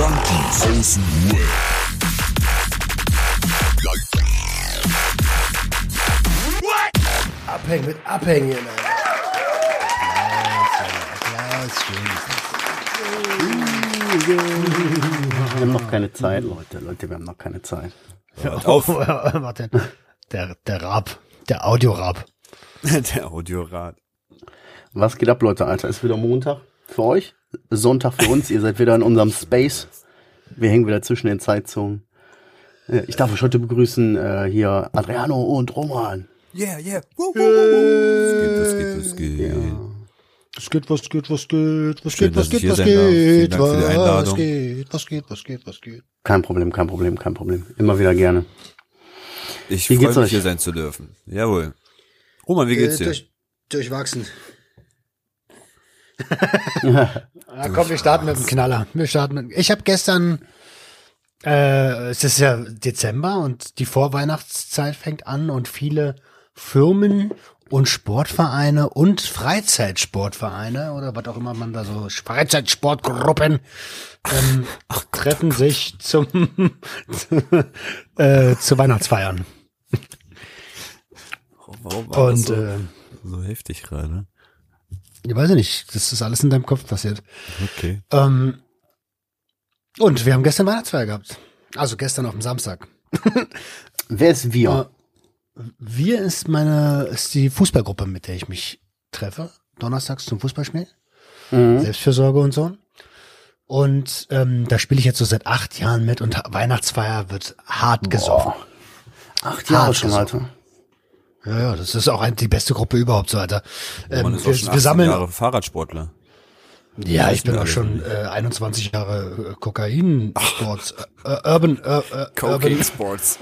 Junkies aus dem Web. Abhängen mit Abhängen. Wir haben noch keine Zeit, Leute. Leute, wir haben noch keine Zeit. Hört auf. Warte. Der, der Rap. Der Audiorap. Der Audiorat. Was geht ab, Leute, Alter? Ist wieder Montag für euch, Sonntag für uns. Ihr seid wieder in unserem Space. Wir hängen wieder zwischen den Zeitzonen. Äh, Ich darf euch heute begrüßen äh, hier Adriano und Roman. Yeah, yeah. Woo, woo, woo, woo. Was geht, was geht, was geht. Was geht, was geht, was geht, was Schön, geht, was geht, was geht, was geht, was geht, was geht, was geht. Kein Problem, kein Problem, kein Problem. Immer wieder gerne. Ich freue mich, euch? hier sein zu dürfen. Jawohl. Roman, wie geht's Äh, dir? durch, durchwachsen. Ja, komm, wir starten mit dem Knaller. Wir starten mit, ich habe gestern, äh, es ist ja Dezember und die Vorweihnachtszeit fängt an und viele Firmen und Sportvereine und Freizeitsportvereine oder was auch immer man da so, Freizeitsportgruppen ähm, treffen sich zum äh, zu Weihnachtsfeiern. Warum war das Und so, äh, so heftig gerade? Ich weiß nicht, das ist alles in deinem Kopf passiert. Okay. Ähm, und wir haben gestern Weihnachtsfeier gehabt. Also gestern auf dem Samstag. Wer ist wir? Wir ist meine, ist die Fußballgruppe, mit der ich mich treffe. Donnerstags zum Fußballspiel. Mhm. Selbstfürsorge und so. Und ähm, da spiele ich jetzt so seit acht Jahren mit und Weihnachtsfeier wird hart gesoffen. Acht Jahre Hart schon, gesoffen. Alter. Ja, ja, das ist auch ein, die beste Gruppe überhaupt so, Alter. Ähm, Man ist auch wir, schon wir 18 sammeln. Jahre Fahrradsportler. Ja, ich bin auch schon äh, 21 Jahre äh, Kokain-Sports, äh, äh, Urban, äh, äh, Urban, Sports.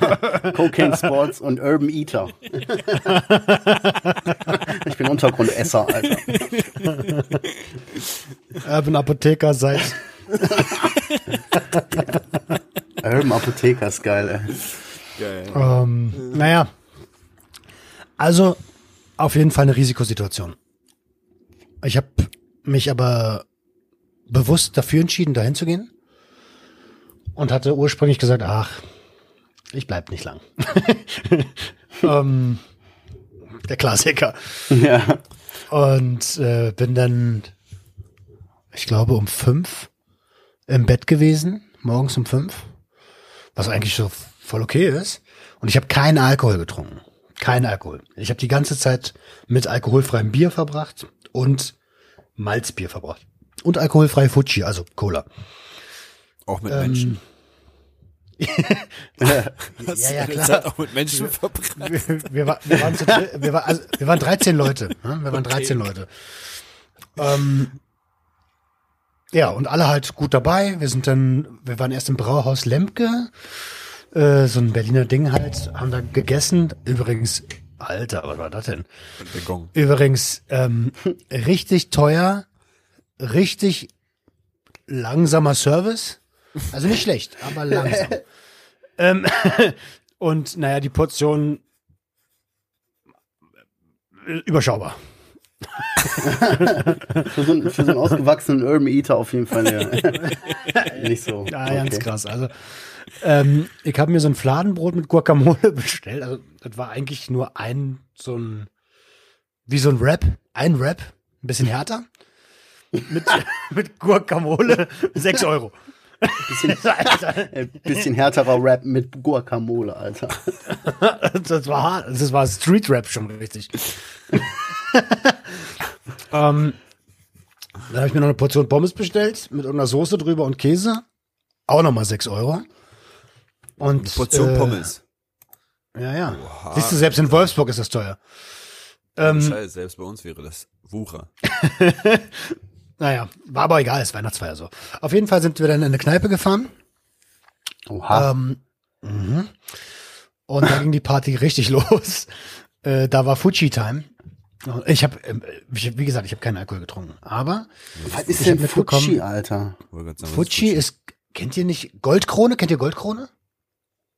Cocaine Sports und Urban Eater. ich bin Untergrundesser, Alter. Urban Apotheker seit Urban Apotheker ist geil, ey. Geil. Ähm, naja. Also, auf jeden Fall eine Risikosituation. Ich habe mich aber bewusst dafür entschieden, dahin zu gehen. Und hatte ursprünglich gesagt, ach, ich bleib nicht lang. ähm, der Klassiker. Ja. Und äh, bin dann, ich glaube, um fünf im Bett gewesen, morgens um fünf, was eigentlich so voll okay ist. Und ich habe keinen Alkohol getrunken. Kein Alkohol. Ich habe die ganze Zeit mit alkoholfreiem Bier verbracht und Malzbier verbracht. Und alkoholfreie Fuji, also Cola. Auch mit Ähm, Menschen. ja, ja, klar. Zeit auch mit Menschen verbracht? wir, wir, war, wir, waren zu, wir, war, also, wir waren 13 Leute. Ne? Wir waren 13 Leute. Ähm, ja, und alle halt gut dabei. Wir sind dann, wir waren erst im Brauhaus Lemke, äh, so ein Berliner Ding halt, haben da gegessen. Übrigens, Alter, was war das denn? Übrigens, ähm, richtig teuer, richtig langsamer Service. Also nicht schlecht, aber langsam. ähm, und naja, die Portion äh, überschaubar. Für so, einen- für so einen ausgewachsenen Urban Eater auf jeden Fall ja. nicht so. Ja, ganz Okay. krass. Also ähm, ich habe mir so ein Fladenbrot mit Guacamole bestellt. Also das war eigentlich nur ein so ein wie so ein Wrap, ein Wrap, ein bisschen härter. Mit, mit Guacamole, 6 Euro. Bisschen, äh, bisschen härterer Rap mit Guacamole, Alter. Das war hart. Das war Street Rap schon richtig. ähm, dann habe ich mir noch eine Portion Pommes bestellt mit irgendeiner Soße drüber und Käse. Auch nochmal 6 Euro. Und, Portion äh, Pommes. Ja, ja. Siehst du, selbst in Wolfsburg ist das teuer. Ähm, Scheiße, selbst bei uns wäre das Wucher. naja, war aber egal, ist Weihnachtsfeier so. Auf jeden Fall sind wir dann in eine Kneipe gefahren. Oha. Ähm, mhm. Und da ging die Party richtig los. Äh, da war Fuji-Time. Ich habe, wie gesagt, ich habe keinen Alkohol getrunken. Aber Was ist denn Fuji, Alter? Fuji ist, kennt ihr nicht Goldkrone? Kennt ihr Goldkrone?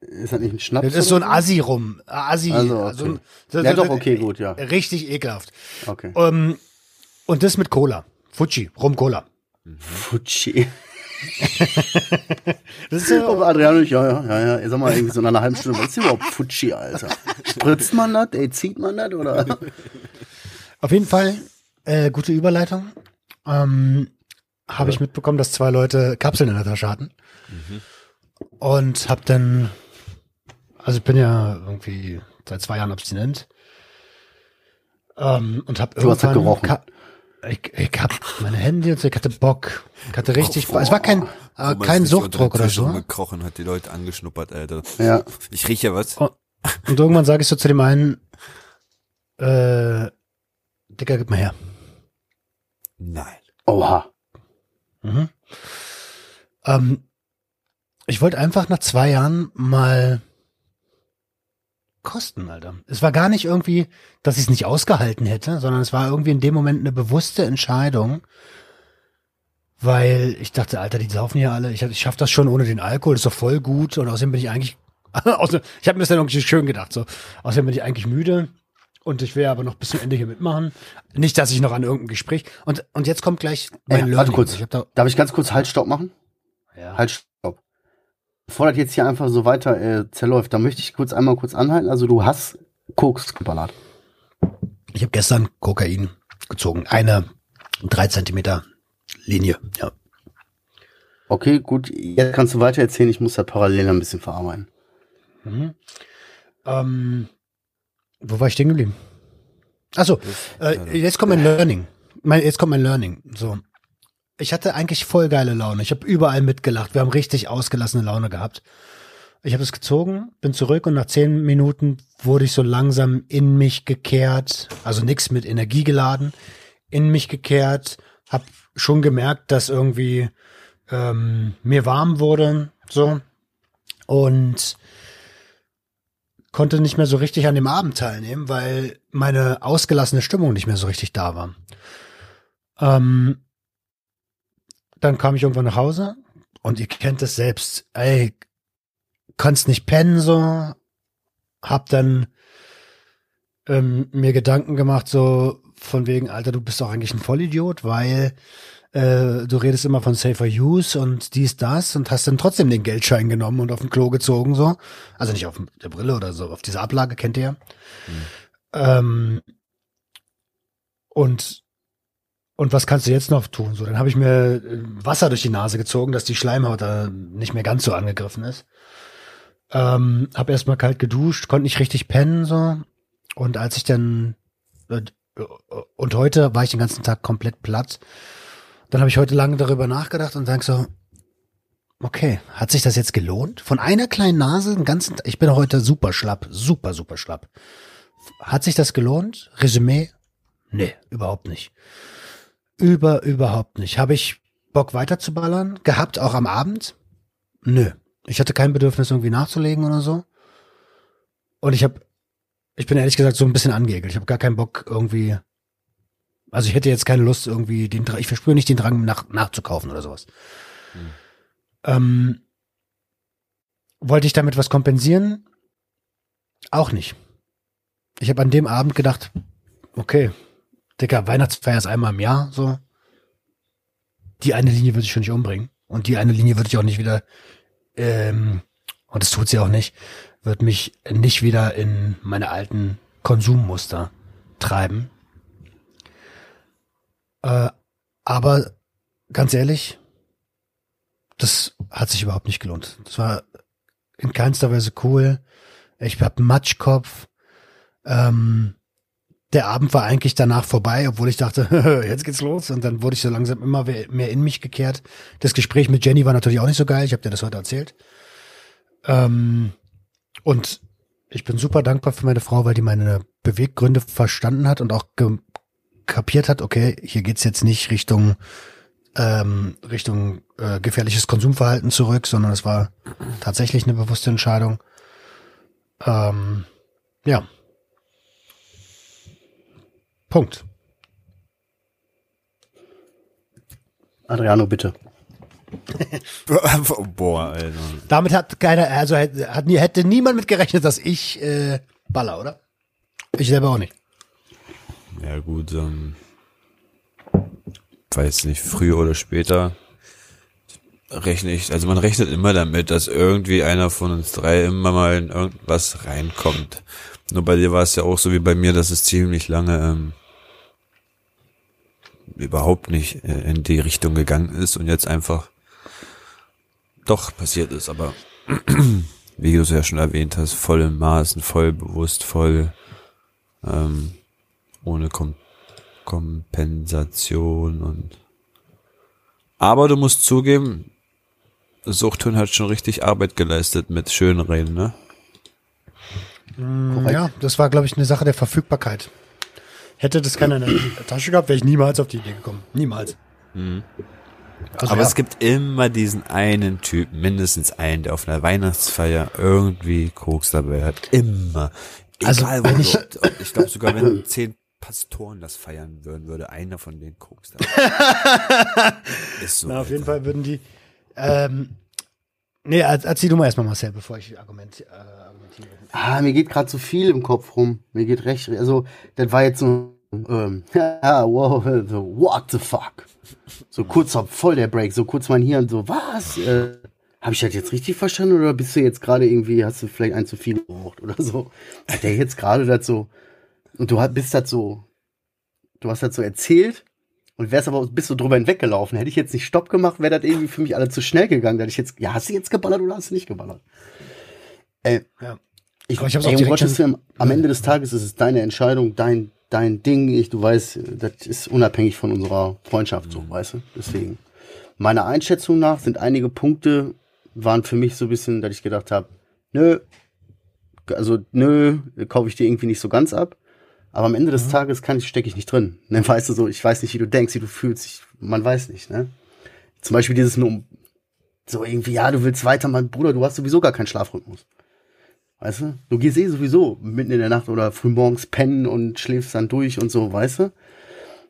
Ist das nicht ein Schnaps? Das ist so ein oder Assi-Rum. Assi. Also, okay. so ein- so- Ja, doch, okay, gut, ja. Richtig ekelhaft. Okay. Ähm, und das mit Cola. Fuji, Rum Cola. Fuji. Das ist so, Oh, Adriano, ja, ja, ja, ja. Sag mal, irgendwie so nach einer halben Stunde, was ist überhaupt Futschi, Alter? Spritzt man das? Ey, zieht man das, oder? Auf jeden Fall, äh, gute Überleitung. Ähm, habe ich mitbekommen, dass zwei Leute Kapseln in der Tasche hatten. Und hab dann, also ich bin ja irgendwie seit zwei Jahren abstinent. Ähm, und hab Du hast halt irgendwann, gerochen. Ka ich, ich hab meine Hände und so, ich hatte Bock. Ich hatte richtig, Bock. es war kein, äh, kein Suchtdruck oder so. rumgekrochen, hat die Leute angeschnuppert, Alter. Ja. Ich rieche ja was. Oh. Und irgendwann sage ich so zu dem einen, äh, Dicker, gib mal her. Nein. Oha. Mhm. Ähm, ich wollte einfach nach zwei Jahren mal kosten, Alter. Es war gar nicht irgendwie, dass ich es nicht ausgehalten hätte, sondern es war irgendwie in dem Moment eine bewusste Entscheidung, weil ich dachte, Alter, die saufen hier alle. Ich, ich schaff das schon ohne den Alkohol, ist doch voll gut. Und außerdem bin ich eigentlich, außer, ich habe mir das dann irgendwie schön gedacht. So, außerdem bin ich eigentlich müde und ich will aber noch bis zum Ende hier mitmachen. Nicht, dass ich noch an irgendeinem Gespräch und und jetzt kommt gleich mein Ey, Learning. warte kurz. Ich hab da, Darf ich ganz kurz Haltstopp machen? ja. Haltstopp. Bevor das jetzt hier einfach so weiter äh, zerläuft, da möchte ich kurz einmal kurz anhalten. Also du hast Koks geballert. Ich habe gestern Kokain gezogen. Eine drei Zentimeter Linie. Ja. Okay, gut. Jetzt kannst du weiter erzählen. Ich muss da parallel ein bisschen verarbeiten. Ähm, wo war ich stehen geblieben? Achso, äh, ja, jetzt kommt mein Learning. Mein, jetzt kommt mein Learning. So. Ich hatte eigentlich voll geile Laune. Ich habe überall mitgelacht. Wir haben richtig ausgelassene Laune gehabt. Ich habe es gezogen, bin zurück und nach zehn Minuten wurde ich so langsam in mich gekehrt. Also nichts mit Energie geladen. In mich gekehrt. Hab schon gemerkt, dass irgendwie ähm, mir warm wurde. So. Und konnte nicht mehr so richtig an dem Abend teilnehmen, weil meine ausgelassene Stimmung nicht mehr so richtig da war. Ähm, dann kam ich irgendwann nach Hause und ihr kennt es selbst. Ey, kannst nicht pennen so. Hab dann ähm, mir Gedanken gemacht so von wegen, Alter, du bist doch eigentlich ein Vollidiot, weil äh, du redest immer von Safer Use und dies, das und hast dann trotzdem den Geldschein genommen und auf den Klo gezogen so. Also nicht auf der Brille oder so, auf diese Ablage, kennt ihr ja. Ähm, und und was kannst du jetzt noch tun? So, dann habe ich mir äh, Wasser durch die Nase gezogen, dass die Schleimhaut da nicht mehr ganz so angegriffen ist. Ähm, hab erstmal kalt geduscht, konnte nicht richtig pennen so. Und als ich dann und heute war ich den ganzen Tag komplett platt. Dann habe ich heute lange darüber nachgedacht und sage so, okay, hat sich das jetzt gelohnt? Von einer kleinen Nase den ganzen Tag, ich bin heute super schlapp, super, super schlapp. Hat sich das gelohnt? Resümee? Nee, überhaupt nicht. Über, überhaupt nicht. Habe ich Bock weiterzuballern? Gehabt, auch am Abend? Nö. Ich hatte kein Bedürfnis, irgendwie nachzulegen oder so. Und ich habe, ich bin ehrlich gesagt so ein bisschen angeekelt. Ich habe gar keinen Bock irgendwie. Also ich hätte jetzt keine Lust irgendwie den, Drang- ich verspüre nicht den Drang nach, nachzukaufen oder sowas. Ähm, wollte ich damit was kompensieren? Auch nicht. Ich habe an dem Abend gedacht, okay, Dicker, Weihnachtsfeier ist einmal im Jahr, so. Die eine Linie würde ich schon nicht umbringen. Und die eine Linie würde ich auch nicht wieder, ähm, und das tut sie auch nicht, wird mich nicht wieder in meine alten Konsummuster treiben. Äh, aber ganz ehrlich, das hat sich überhaupt nicht gelohnt. Das war in keinster Weise cool. Ich hab Matschkopf. Ähm, der Abend war eigentlich danach vorbei, obwohl ich dachte, jetzt geht's los. Und dann wurde ich so langsam immer mehr in mich gekehrt. Das Gespräch mit Jenny war natürlich auch nicht so geil. Ich habe dir das heute erzählt. Ähm, und ich bin super dankbar für meine Frau, weil die meine Beweggründe verstanden hat und auch kapiert hat, okay, hier geht's jetzt nicht Richtung ähm, Richtung äh, gefährliches Konsumverhalten zurück, sondern es war tatsächlich eine bewusste Entscheidung. Ähm, ja. Punkt. Adriano, bitte. Boah, Alter. Damit hat keiner, also hätte, hat, hätte niemand mit gerechnet, dass ich äh, baller, oder? Ich selber auch nicht. Ja gut, ähm, weiß nicht, früher oder später. rechne ich, also man rechnet immer damit, dass irgendwie einer von uns drei immer mal in irgendwas reinkommt. Nur bei dir war es ja auch so wie bei mir, dass es ziemlich lange ähm, überhaupt nicht äh, in die Richtung gegangen ist und jetzt einfach doch passiert ist, aber wie du es ja schon erwähnt hast, voll im Maßen, voll bewusst, voll ähm, ohne Kom Kompensation und aber du musst zugeben, Suchthund hat schon richtig Arbeit geleistet mit Schönreden, ne? Mm, Ja, das war, glaube ich, eine Sache der Verfügbarkeit. Hätte das keiner in der Tasche gehabt, wäre ich niemals auf die Idee gekommen. Niemals. Also, Aber ja. es gibt immer diesen einen Typen, mindestens einen, der auf einer Weihnachtsfeier irgendwie Koks dabei hat. Immer. Also, Egal wenn wo. ich- ich glaube sogar, wenn zehn Pastoren das feiern würden, würde einer von denen Koks dabei. Ist so. Na, auf jeden. Fall würden die. Ähm, nee, er- erzähl du mal erstmal, Marcel, bevor ich Argument, äh, argumentiere. Ah, mir geht gerade so viel im Kopf rum. Mir geht recht, also das war jetzt so, ähm, wow, so, what the fuck. So kurz voll der Break, so kurz mein Hirn, so, was? Äh, Habe ich das jetzt richtig verstanden oder bist du jetzt gerade irgendwie, hast du vielleicht ein zu viel geraucht oder so? Hat der jetzt gerade so, und du bist das so, du hast das so erzählt und wärst aber, bist so drüber hinweggelaufen. Hätte ich jetzt nicht Stopp gemacht, wäre das irgendwie für mich alle zu schnell gegangen. Da hätte ich jetzt, ja, hast du jetzt geballert oder hast du nicht geballert? Äh, Ja. ich, Aber ich hab's auch ey, um direkt schon- am Ende des Tages ist es deine Entscheidung, dein, dein Ding. Ich, du weißt, das ist unabhängig von unserer Freundschaft, so, weißt du? Deswegen. Meiner Einschätzung nach sind einige Punkte, waren für mich so ein bisschen, dass ich gedacht habe, nö, also nö, kaufe ich dir irgendwie nicht so ganz ab. Aber am Ende des Tages kann ich, stecke ich nicht drin. Ne, weißt du so, ich weiß nicht, wie du denkst, wie du fühlst. Ich, man weiß nicht, ne? Zum Beispiel dieses nur, so irgendwie, ja, du willst weiter, mein Bruder, du hast sowieso gar keinen Schlafrhythmus. Weißt du? Du gehst eh sowieso mitten in der Nacht oder frühmorgens pennen und schläfst dann durch und so, weißt du?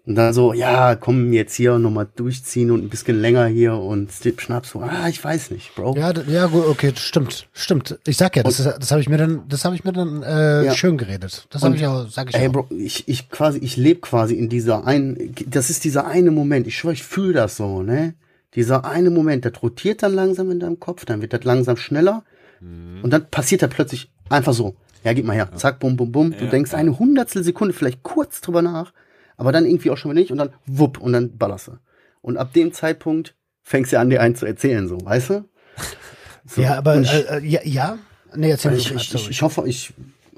Und dann so, ja, komm jetzt hier nochmal durchziehen und ein bisschen länger hier und Stip Schnaps. So, ah, ich weiß nicht, Bro. Ja, ja, gut, okay, stimmt, stimmt. Ich sag ja, das, ist, das habe ich mir dann, das habe ich mir dann äh, Ja. schön geredet. Das habe ich auch, sag ich Ey, auch. Bro, ich, ich quasi, ich lebe quasi in dieser einen, das ist dieser eine Moment, ich schwöre, ich fühle das so, ne? Dieser eine Moment, das rotiert dann langsam in deinem Kopf, dann wird das langsam schneller und dann passiert das plötzlich einfach so. Ja, gib mal her, zack, bum, bum, bum. Du Ja, denkst ja. eine Hundertstel Sekunde vielleicht kurz drüber nach, aber dann irgendwie auch schon wieder nicht und dann wupp und dann ballerst du. Und ab dem Zeitpunkt fängst du an, dir einen zu erzählen, so, weißt du? So. ja, aber ich, äh, äh, ja, ja. Nee, erzähl ich, mal. ich, ich, ich hoffe, ich,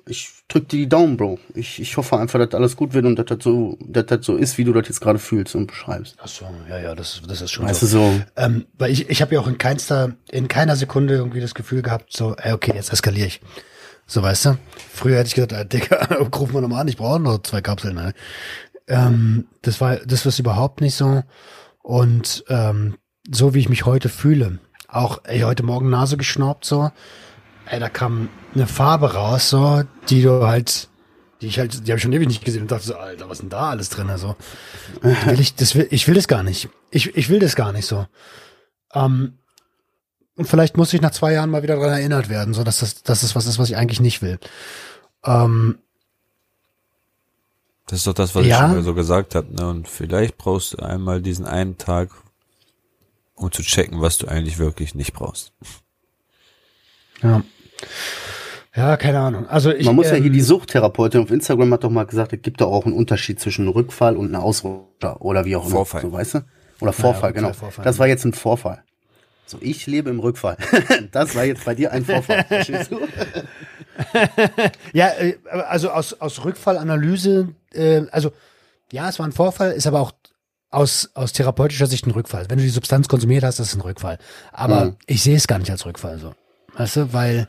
ich drück dir die Daumen, Bro. Ich, ich hoffe einfach, dass alles gut wird und dass das so, dass das so ist, wie du das jetzt gerade fühlst und beschreibst. Ach so, ja, ja, das, das ist schon Weißt so. du, so, Ähm, weil ich, ich habe ja auch in keinster, in keiner Sekunde irgendwie das Gefühl gehabt, so, ey, okay, jetzt eskaliere ich. So, weißt du? Früher hätte ich gesagt, äh, Digga, ruf mal nochmal an, ich brauche noch zwei Kapseln. Ne? Ähm, das war, das war überhaupt nicht so. Und ähm, so wie ich mich heute fühle, auch ey, heute Morgen Nase geschnaubt, so, ey, da kam eine Farbe raus, so, die du halt, die ich halt, die habe ich schon ewig nicht gesehen und dachte so, Alter, was denn da alles drin? Also, will ich, das will, ich will das gar nicht. Ich, ich will das gar nicht so. Ähm, und vielleicht muss ich nach zwei Jahren mal wieder daran erinnert werden, so dass das, dass das was ist, was ich eigentlich nicht will. Ähm, Das ist doch das, was Ja. ich schon mal so gesagt habe. Ne? Und vielleicht brauchst du einmal diesen einen Tag, um zu checken, was du eigentlich wirklich nicht brauchst. ja. Ja, keine Ahnung. Also ich, man muss ja hier ähm, die Suchttherapeutin auf Instagram hat doch mal gesagt, es gibt da auch einen Unterschied zwischen einem Rückfall und einer Ausrutscher oder wie auch immer. Vorfall. So, weißt du? Oder Vorfall, Rückfall, genau. Vorfall, das war jetzt ein Vorfall. So, ich lebe im Rückfall. das war jetzt bei dir ein Vorfall. Verstehst du? Ja, äh, also aus, aus Rückfallanalyse, äh, also ja, es war ein Vorfall, ist aber auch aus, aus therapeutischer Sicht ein Rückfall. Wenn du die Substanz konsumiert hast, ist es ein Rückfall. Aber Mhm. ich sehe es gar nicht als Rückfall so. Weißt du, weil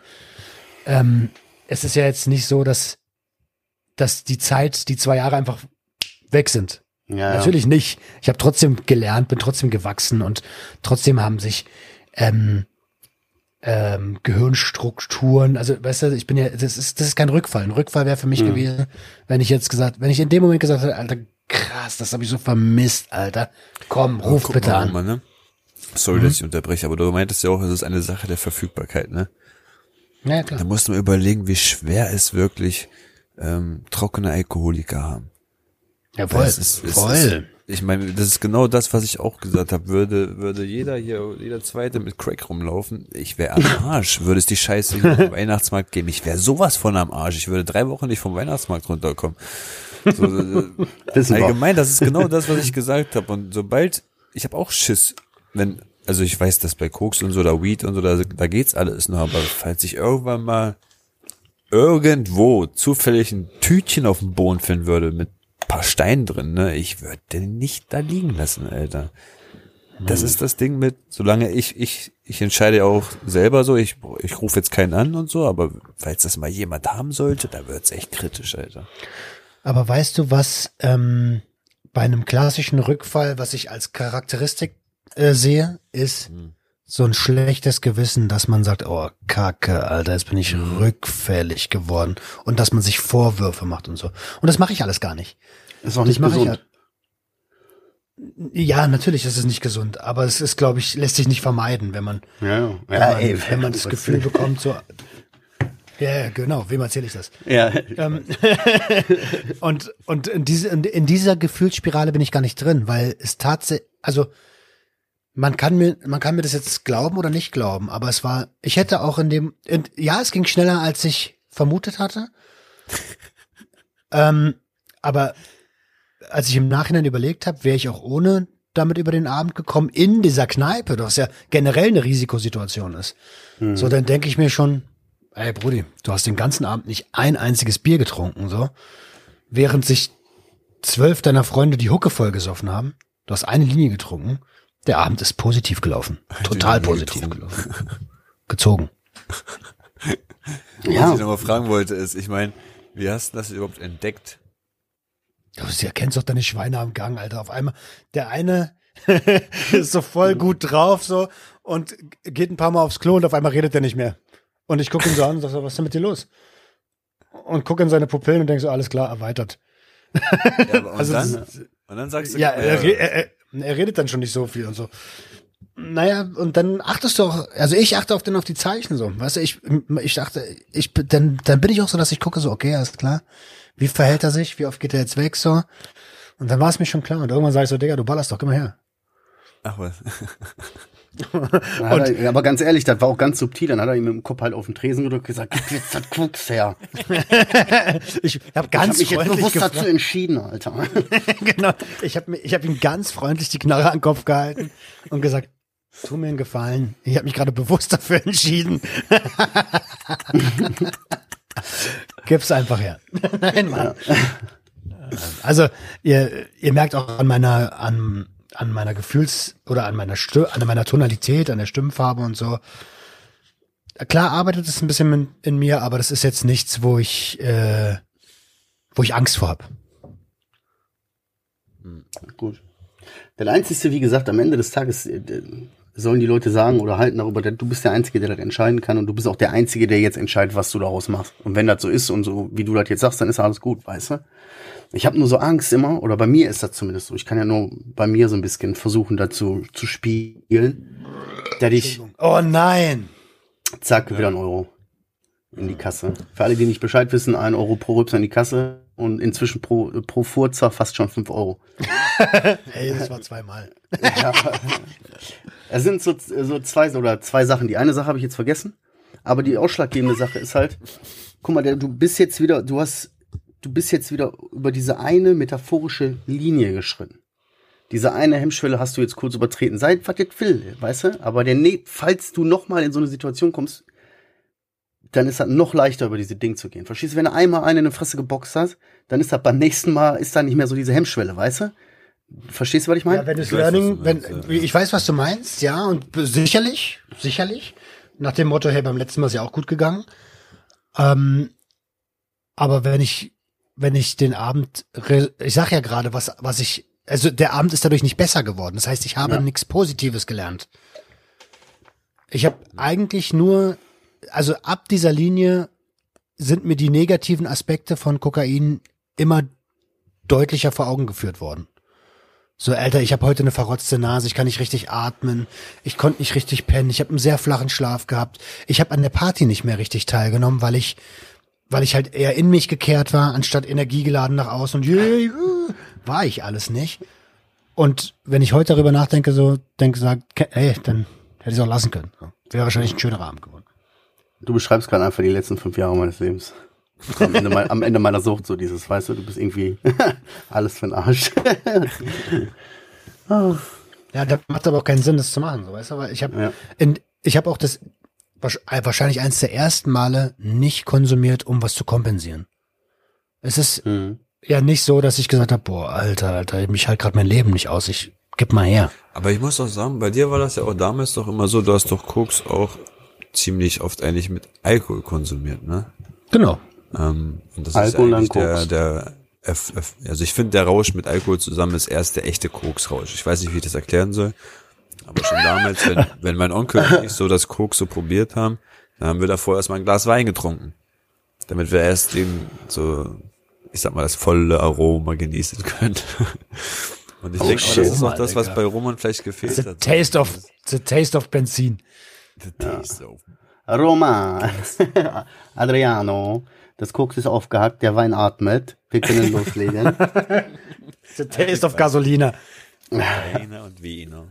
ähm, es ist ja jetzt nicht so, dass, dass die Zeit, die zwei Jahre einfach weg sind. Ja, Natürlich nicht. Ich habe trotzdem gelernt, bin trotzdem gewachsen und trotzdem haben sich ähm, ähm, Gehirnstrukturen, also weißt du, ich bin ja, das ist, das ist kein Rückfall. Ein Rückfall wäre für mich Mhm. gewesen, wenn ich jetzt gesagt, wenn ich in dem Moment gesagt hätte, Alter, krass, das habe ich so vermisst, Alter. Komm, ruf Guck bitte mal, an. Roman, ne? Sorry, dass ich unterbreche, aber du meintest ja auch, es ist eine Sache der Verfügbarkeit, ne? Ja, Da klar. musst du mal überlegen, wie schwer es wirklich ähm, trockene Alkoholiker haben. Ja, Weil es ist- es Ist, ich meine, das ist genau das, was ich auch gesagt habe. Würde, würde jeder hier, jeder Zweite mit Crack rumlaufen, ich wäre am Arsch. Würde es die Scheiße dem Weihnachtsmarkt geben, ich wäre sowas von am Arsch. Ich würde drei Wochen nicht vom Weihnachtsmarkt runterkommen. So, wir. allgemein, das ist genau das, was ich gesagt habe. Und sobald, ich habe auch Schiss, wenn, also ich weiß, dass bei Koks und so, oder Weed und so, da, da geht's alles noch, aber falls ich irgendwann mal irgendwo zufällig ein Tütchen auf dem Boden finden würde mit paar Steinen drin, ne, ich würde den nicht da liegen lassen, Alter. Das ist das Ding mit, solange ich, ich, ich entscheide auch selber so, ich, ich rufe jetzt keinen an und so, aber falls das mal jemand haben sollte, da wird's echt kritisch, Alter. Aber weißt du, was ähm, bei einem klassischen Rückfall, was ich als Charakteristik äh, sehe, ist so ein schlechtes Gewissen, dass man sagt, oh Kacke, Alter, jetzt bin ich rückfällig geworden und dass man sich Vorwürfe macht und so. Und das mache ich alles gar nicht. Ist auch Das nicht mache ich gesund. ja. Ja, natürlich ist es nicht gesund, aber es ist, glaube ich, lässt sich nicht vermeiden, wenn man, Ja, ja. wenn ja man, ey, wenn man das Gefühl bekommt, so. Ja, genau. Wem erzähle ich das? Ja, Ähm, und und in, diese, in dieser Gefühlsspirale bin ich gar nicht drin, weil es tatsächlich, also man kann mir, man kann mir das jetzt glauben oder nicht glauben, aber es war, ich hätte auch in dem, in, ja, es ging schneller, als ich vermutet hatte. ähm, aber als ich im Nachhinein überlegt habe, wäre ich auch ohne damit über den Abend gekommen in dieser Kneipe, das ja generell eine Risikosituation ist. So, dann denke ich mir schon, ey Brudi, du hast den ganzen Abend nicht ein einziges Bier getrunken, so. Während sich zwölf deiner Freunde die Hucke voll gesoffen haben, du hast eine Linie getrunken, der Abend ist positiv gelaufen. Total positiv gelaufen. Gezogen. Was ja. ich nochmal fragen wollte, ist, ich meine, wie hast du das überhaupt entdeckt? Du erkennst doch deine Schweine am Gang, Alter. Auf einmal, der eine ist so voll gut drauf, so, und geht ein paar Mal aufs Klo und auf einmal redet er nicht mehr. Und ich gucke ihn so an und sag so, was ist denn mit dir los? Und gucke in seine Pupillen und denk so, alles klar, erweitert. Ja, und, Also dann, das- und dann sagst du, Ja, er, er, er, redet dann schon nicht so viel und so. Naja, und dann achtest du auch, also ich achte auf den auf die Zeichen so. Weißt du, ich, ich dachte, ich, dann, dann bin ich auch so, dass ich gucke so, okay, alles klar. Wie verhält er sich? Wie oft geht er jetzt weg so? Und dann war es mir schon klar. Und irgendwann sage ich so, Digga, du ballerst doch, geh mal her. ach was. Er, aber ganz ehrlich, das war auch ganz subtil. Dann hat er ihm mit dem Kopf halt auf den Tresen gedrückt und gesagt, gib jetzt das Koks her. Ich habe Ich habe ganz mich jetzt freundlich bewusst dazu entschieden, Alter. genau. Ich habe ich hab ihm ganz freundlich die Knarre an den Kopf gehalten und gesagt, tu mir einen Gefallen. Ich habe mich gerade bewusst dafür entschieden. Gib's einfach her. Nein, Mann. Also, ihr, ihr merkt auch an meiner, an, an meiner Gefühls- oder an meiner Stimme, an meiner Tonalität, an der Stimmfarbe und so. Klar arbeitet es ein bisschen in, in mir, aber das ist jetzt nichts, wo ich, äh, wo ich Angst vor hab. Gut. Der Einzige, wie gesagt, am Ende des Tages äh, sollen die Leute sagen oder halten darüber, du bist der Einzige, der das entscheiden kann und du bist auch der Einzige, der jetzt entscheidet, was du daraus machst. Und wenn das so ist und so, wie du das jetzt sagst, dann ist alles gut, weißt du? Ich habe nur so Angst immer, oder bei mir ist das zumindest so, ich kann ja nur bei mir so ein bisschen versuchen, dazu zu spielen, dass ich, Oh nein! zack, wieder ein Euro in die Kasse. Für alle, die nicht Bescheid wissen, ein Euro pro Rübser in die Kasse und inzwischen pro, pro Furzer fast schon fünf Euro. Hey, das war zweimal. Ja. Es sind so, so zwei oder zwei Sachen. Die eine Sache habe ich jetzt vergessen, aber die ausschlaggebende Sache ist halt, guck mal, du bist jetzt wieder, du hast, du bist jetzt wieder über diese eine metaphorische Linie geschritten. Diese eine Hemmschwelle hast du jetzt kurz übertreten. Sei was jetzt will, weißt du? Aber der, ne- falls du noch mal in so eine Situation kommst, dann ist das noch leichter, über diese Ding zu gehen. Verstehst du? Wenn du einmal einen in die Fresse geboxt hast, dann ist das beim nächsten Mal, ist da nicht mehr so diese Hemmschwelle, weißt du? Verstehst du, was ich meine? Ja, wenn das Ich weiß, was Learning, du wenn, meinst, ich weiß, was du meinst, ja, und sicherlich, sicherlich. Nach dem Motto, hey, beim letzten Mal ist ja auch gut gegangen. Ähm, aber wenn ich, wenn ich den Abend, ich sag ja gerade, was, was ich, also der Abend ist dadurch nicht besser geworden. Das heißt, ich habe Ja. nichts Positives gelernt. Ich habe eigentlich nur, also ab dieser Linie sind mir die negativen Aspekte von Kokain immer deutlicher vor Augen geführt worden. So, Alter, ich habe heute eine verrotzte Nase, ich kann nicht richtig atmen, ich konnte nicht richtig pennen, ich habe einen sehr flachen Schlaf gehabt. Ich habe an der Party nicht mehr richtig teilgenommen, weil ich weil ich halt eher in mich gekehrt war, anstatt energiegeladen nach außen und yeah, yeah, war ich alles nicht. Und wenn ich heute darüber nachdenke, so denke, sag, ey, dann hätte ich es auch lassen können. Wäre wahrscheinlich ein schönerer Abend geworden. Du beschreibst gerade einfach die letzten fünf Jahre meines Lebens. Am Ende, mein, am Ende meiner Sucht, so dieses, weißt du, du bist irgendwie alles für den Arsch. Ja, da macht aber auch keinen Sinn, das zu machen, so weißt du, weil ich habe Ja. in ich habe auch das äh, wahrscheinlich eins der ersten Male nicht konsumiert, um was zu kompensieren. Es ist Mhm. ja nicht so, dass ich gesagt habe, boah, Alter, Alter, mich halt gerade mein Leben nicht aus, ich gib mal her. Aber ich muss auch sagen, bei dir war das ja auch damals doch immer so, du hast doch Koks auch ziemlich oft eigentlich mit Alkohol konsumiert, ne? Genau. Ähm, und das Alkohol ist ja eigentlich dann der, Koks. der F, F, also ich finde, der Rausch mit Alkohol zusammen ist erst der echte Koksrausch. Ich weiß nicht, wie ich das erklären soll. Aber schon damals, wenn, wenn mein Onkel und ich so das Koks so probiert haben, dann haben wir davor erstmal ein Glas Wein getrunken. Damit wir erst eben so, ich sag mal, das volle Aroma genießen können. Und ich Oh, denke, das ist auch das, was bei Roman vielleicht gefehlt The hat. taste of the taste of Benzin. The taste of Roma, Adriano, das Koks ist aufgehackt, der Wein atmet. Wir können loslegen. The taste of Gasolina. Weine und Wiener.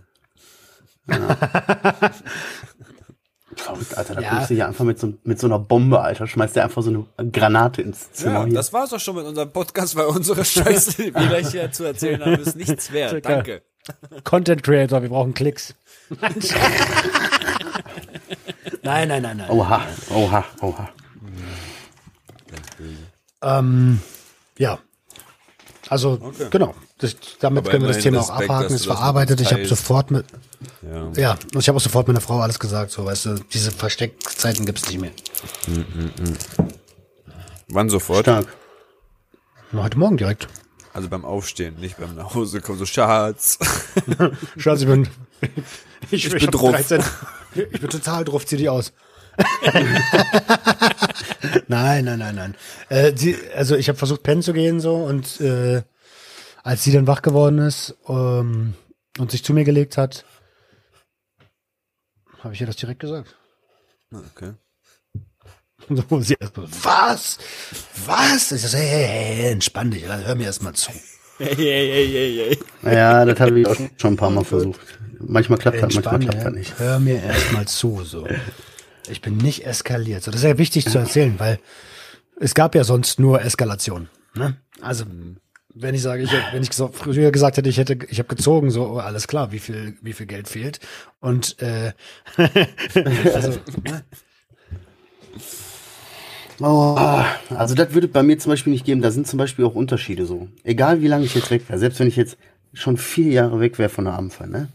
Verrückt, Alter, da Ja. kommst du hier einfach mit so, mit so einer Bombe, Alter, schmeißt dir einfach so eine Granate ins Zimmer Ja, hier. das war's auch schon mit unserem Podcast, weil unsere Scheiße, die wir gleich hier zu erzählen haben, ist nichts wert. Danke. Content Creator, wir brauchen Klicks. nein, nein, nein, nein. Oha, oha, oha. Ähm, ja. Also, genau. Das, damit Aber können wir das Thema auch Respekt, abhaken. dass Ist mit verarbeitet. Ich habe sofort mit, Ja. ja, und ich habe auch sofort meiner Frau alles gesagt. So, weißt du, diese Versteckzeiten gibt's nicht mehr. Wann sofort? Stark. Nur heute Morgen direkt. Also beim Aufstehen, nicht beim nach Hause kommen. So, Schatz. Schatz, ich bin, ich, ich, bin drauf. 13. Ich bin total drauf, zieh die aus. nein, nein, nein, nein. Äh, sie, also ich habe versucht, pennen zu gehen so und äh, als sie dann wach geworden ist ähm, und sich zu mir gelegt hat, habe ich ihr das direkt gesagt. Okay. Und so, sie erst so, was? Was? Ich so, hey, hey, hey, entspann dich, hör mir erst mal zu. Hey, hey, hey, hey, hey. Ja, das habe ich auch schon ein paar Mal versucht. Manchmal klappt das, manchmal klappt das nicht. hör mir erst mal zu. So. Ich bin nicht eskaliert. So, das ist ja wichtig zu erzählen, weil es gab ja sonst nur Eskalation. Ne? Also wenn ich sage, ich, wenn ich früher gesagt hätte, ich hätte, ich habe gezogen, so oh, alles klar, wie viel, wie viel Geld fehlt und äh, also? Oh, also das würde bei mir zum Beispiel nicht geben. Da sind zum Beispiel auch Unterschiede so. Egal wie lange ich jetzt weg wäre, selbst wenn ich jetzt schon vier Jahre weg wäre von der Abendfall, ne?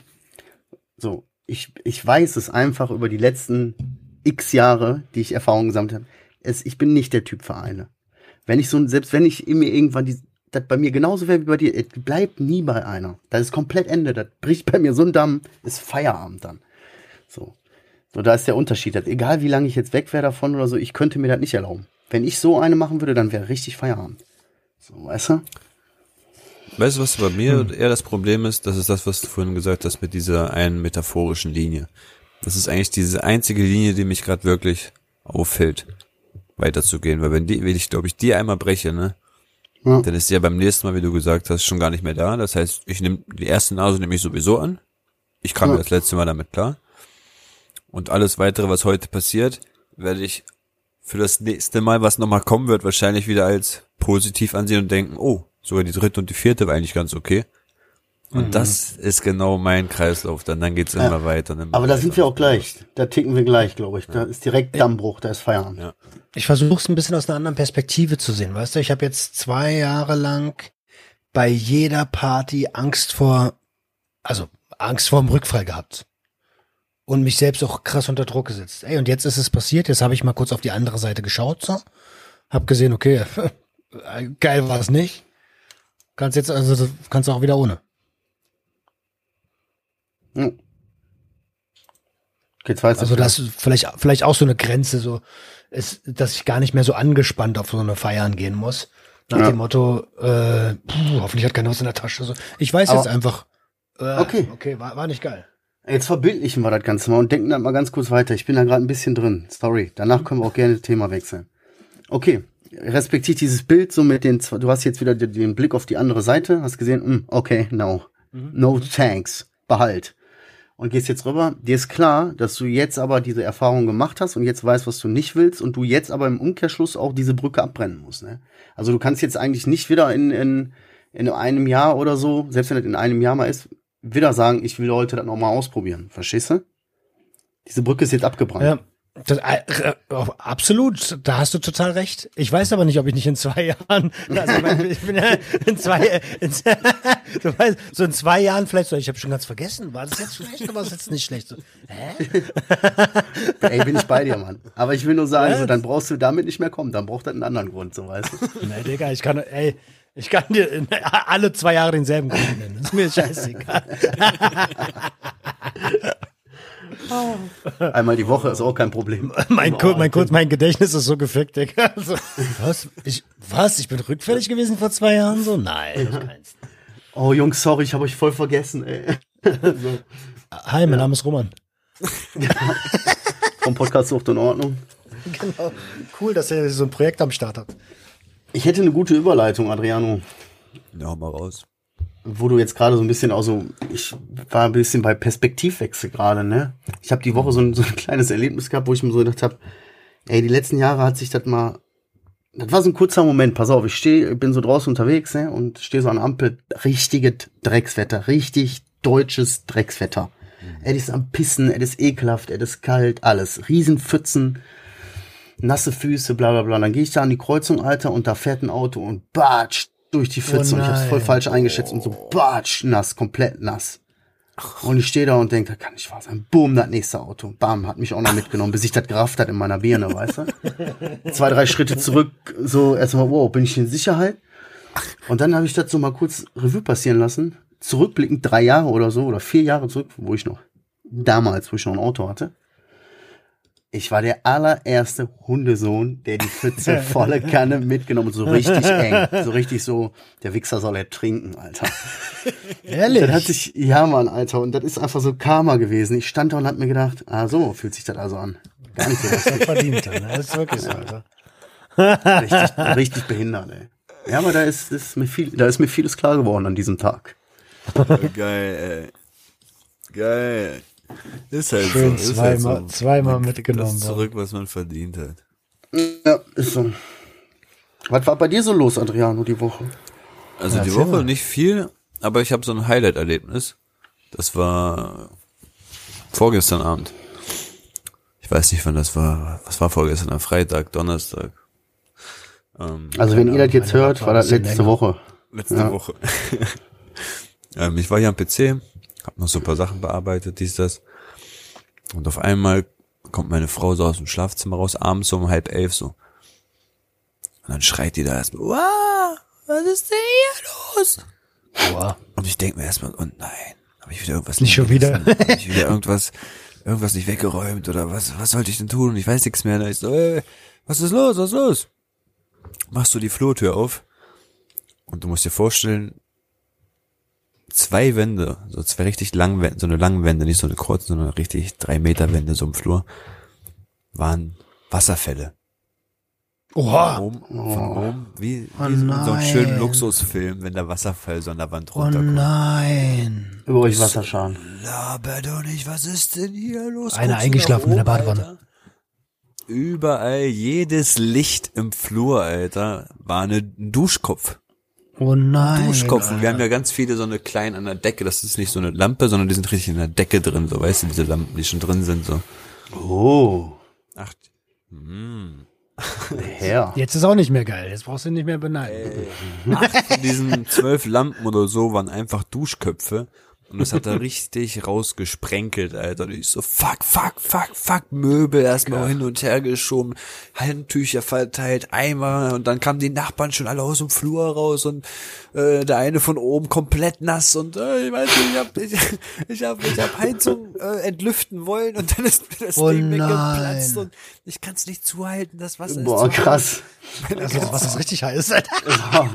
So, ich, ich weiß es einfach über die letzten x Jahre, die ich Erfahrung gesammelt habe. Es, ich bin nicht der Typ für eine. Wenn ich so, selbst wenn ich mir irgendwann die, das bei mir genauso wäre wie bei dir, es bleibt nie bei einer. Das ist komplett Ende. Das bricht bei mir so ein Damm, ist Feierabend dann. So. So, da ist der Unterschied. Das, egal wie lange ich jetzt weg wäre davon oder so, ich könnte mir das nicht erlauben. Wenn ich so eine machen würde, dann wäre richtig Feierabend. So, weißt du? Weißt du, was bei mir eher das Problem ist? Das ist das, was du vorhin gesagt hast mit dieser einen metaphorischen Linie. Das ist eigentlich diese einzige Linie, die mich gerade wirklich auffällt, weiterzugehen. Weil wenn die, wenn ich glaube ich die einmal breche, ne, Ja. dann ist die ja beim nächsten Mal, wie du gesagt hast, schon gar nicht mehr da. Das heißt, ich nehme die erste Nase nehme ich sowieso an. Ich kam Ja. das letzte Mal damit klar. Und alles weitere, was heute passiert, werde ich für das nächste Mal, was nochmal kommen wird, wahrscheinlich wieder als positiv ansehen und denken, oh, sogar die dritte und die vierte war eigentlich ganz okay. Und das ist genau mein Kreislauf. Dann, dann geht's immer weiter. und immer Aber da weiter. sind wir auch gleich. Da ticken wir gleich, glaube ich. Da ist direkt Dammbruch, da ist Feierabend. Ja. ich versuche es ein bisschen aus einer anderen Perspektive zu sehen. Weißt du, ich habe jetzt zwei Jahre lang bei jeder Party Angst vor, also Angst vor dem Rückfall gehabt. Und mich selbst auch krass unter Druck gesetzt. Ey, und jetzt ist es passiert. Jetzt habe ich mal kurz auf die andere Seite geschaut, so. Hab gesehen, okay, geil war es nicht. Kannst jetzt, also kannst du auch wieder ohne. Hm. Geht's weiter? Also das ist vielleicht, vielleicht auch so eine Grenze, so ist, dass ich gar nicht mehr so angespannt auf so eine Feiern gehen muss. Nach Ja. dem Motto, äh, puh, hoffentlich hat keiner was in der Tasche. So. Ich weiß Aber- jetzt einfach, äh, Okay. okay, war, war nicht geil. Jetzt verbildlichen wir das Ganze mal und denken dann mal ganz kurz weiter. Ich bin da gerade ein bisschen drin. Sorry. Danach können wir auch gerne das Thema wechseln. Okay. respektiert dieses Bild so mit den, zwei- du hast jetzt wieder den, den Blick auf die andere Seite, hast gesehen, mm, okay, no, no thanks, behalt. Und gehst jetzt rüber, dir ist klar, dass du jetzt aber diese Erfahrung gemacht hast und jetzt weißt, was du nicht willst und du jetzt aber im Umkehrschluss auch diese Brücke abbrennen musst. Ne? Also du kannst jetzt eigentlich nicht wieder in, in, in einem Jahr oder so, selbst wenn das in einem Jahr mal ist, wieder sagen, ich will heute das nochmal ausprobieren. Verstehst du? Diese Brücke ist jetzt abgebrannt. Ja. Das, äh, äh, absolut, da hast du total recht. Ich weiß aber nicht, ob ich nicht in zwei Jahren, also ich, mein, ich bin ja in zwei, äh, in, du weißt, so in zwei Jahren vielleicht so, ich habe schon ganz vergessen, war das jetzt schlecht oder war das jetzt nicht schlecht? So, hä? Ey, bin ich bei dir, Mann. Aber ich will nur sagen, so, dann brauchst du damit nicht mehr kommen. Dann braucht das einen anderen Grund, so weißt du. Nee, Digga, ich kann, ey, ich kann dir alle zwei Jahre denselben Grund nennen. Das ist mir scheißegal. Einmal die Woche ist auch kein Problem. Mein, Kur- mein, Kur- mein Gedächtnis ist so gefickt, Digga. Also, was? Ich, was? Ich bin rückfällig gewesen vor zwei Jahren? So? Nein, Fall. Oh, Jungs, sorry, ich habe euch voll vergessen, ey. so, Hi, mein Name ist Roman. vom Podcast Sucht in Ordnung. Genau. Cool, dass ihr so ein Projekt am Start habt. Ich hätte eine gute Überleitung, Adriano. Ja, mal raus. Wo du jetzt gerade so ein bisschen auch so, ich war ein bisschen bei Perspektivwechsel gerade, ne? Ich habe die Woche so ein, so ein kleines Erlebnis gehabt, wo ich mir so gedacht habe, ey, die letzten Jahre hat sich das mal, das war so ein kurzer Moment, pass auf, ich stehe, bin so draußen unterwegs, ne? Und stehe so an der Ampel, richtiges Dreckswetter, richtig deutsches Dreckswetter. Es ist am Pissen, es ist ekelhaft, es ist kalt, alles. Riesenpfützen, nasse Füße, bla bla bla. Dann gehe ich da an die Kreuzung, Alter, und da fährt ein Auto und batsch durch die Pfütze. Oh und ich hab's voll falsch eingeschätzt und so batsch nass, komplett nass. Und ich stehe da und denke, kann nicht wahr sein. Boom, das nächste Auto. Bam, hat mich auch noch mitgenommen, bis ich das gerafft hat in meiner Birne, weißt du? Zwei, drei Schritte zurück, so erstmal, wow, bin ich in Sicherheit? Und dann habe ich das so mal kurz Revue passieren lassen. Zurückblickend drei Jahre oder so, oder vier Jahre zurück, wo ich noch, damals, wo ich noch ein Auto hatte. Ich war der allererste Hundesohn, der die Pfütze volle Kanne mitgenommen hat, so richtig eng. So richtig so, der Wichser soll ertrinken, Alter. Ehrlich? Das hat sich, ja Mann, Alter, und das ist einfach so Karma gewesen. Ich stand da und hab mir gedacht, ah so, fühlt sich das also an. Gar nicht so lustig. verdient, ne? Das ist wirklich so, Alter. richtig, richtig behindert, ey. Ja, aber da ist, ist mir viel, da ist mir vieles klar geworden an diesem Tag. Geil, ey. Geil. Ist halt Schön so. Ist zweimal- halt so. zweimal Man mitgenommen Das zurück, was man verdient hat. Ja, ist so. Was war bei dir so los, Adriano, die Woche? Also Ja, die Woche mal. nicht viel, aber ich habe so ein Highlight-Erlebnis. Das war vorgestern Abend. Ich weiß nicht, wann das war. Was war vorgestern? Am Freitag, Donnerstag. Ähm, Also wenn ihr das jetzt hört, war das letzte länger. Woche. letzte Ja. Woche. ähm, ich war hier am PC, habe noch so ein paar Sachen bearbeitet, dies, das. Und auf einmal kommt meine Frau so aus dem Schlafzimmer raus, abends um halb elf so. Und dann schreit die da erstmal, wow, was ist denn hier los? Boah. Und ich denke mir erstmal, oh nein, habe ich wieder irgendwas Nicht schon wieder. Hab ich wieder irgendwas, irgendwas nicht weggeräumt oder was, was sollte ich denn tun? Und ich weiß nichts mehr. Und ich so, ey, was ist los, was ist los? Machst du die Flurtür auf und du musst dir vorstellen, zwei Wände, so zwei richtig lange Wände, so eine lange Wände, nicht so eine kurze, sondern richtig drei Meter Wände so im Flur, waren Wasserfälle. Oha. Oben, von oben, wie, wie Oh in so einem schönen Luxusfilm, wenn der Wasserfall so an der Wand Oh runterkommt. nein. Über euch Wasserschaden. Laber doch nicht, was ist denn hier los? Einer eingeschlafen nach in der oben, Badewanne. Alter? Überall, jedes Licht im Flur, Alter, war ein Duschkopf. Oh nein. Duschkopf. Und wir haben ja ganz viele so eine kleinen an der Decke. Das ist nicht so eine Lampe, sondern die sind richtig in der Decke drin, so, weißt du, diese Lampen, die schon drin sind, so. Oh, Ach, hm. Herr. Jetzt ist auch nicht mehr geil. Jetzt brauchst du nicht mehr beneiden. Acht von diesen zwölf Lampen oder so waren einfach Duschköpfe. Und das hat er richtig rausgesprenkelt, Alter. Und ich so, fuck, fuck, fuck, fuck, Möbel erstmal hin und her geschoben, Handtücher verteilt, Eimer und dann kamen die Nachbarn schon alle aus dem Flur raus und äh, der eine von oben komplett nass und äh, ich weiß nicht, ich hab, ich, ich hab, ich hab Heizung äh, entlüften wollen und dann ist mir das Oh Ding nein. weggeplatzt und ich kann es nicht zuhalten, das Wasser Boah, ist krass. Also, das Wasser ist richtig heiß, Alter.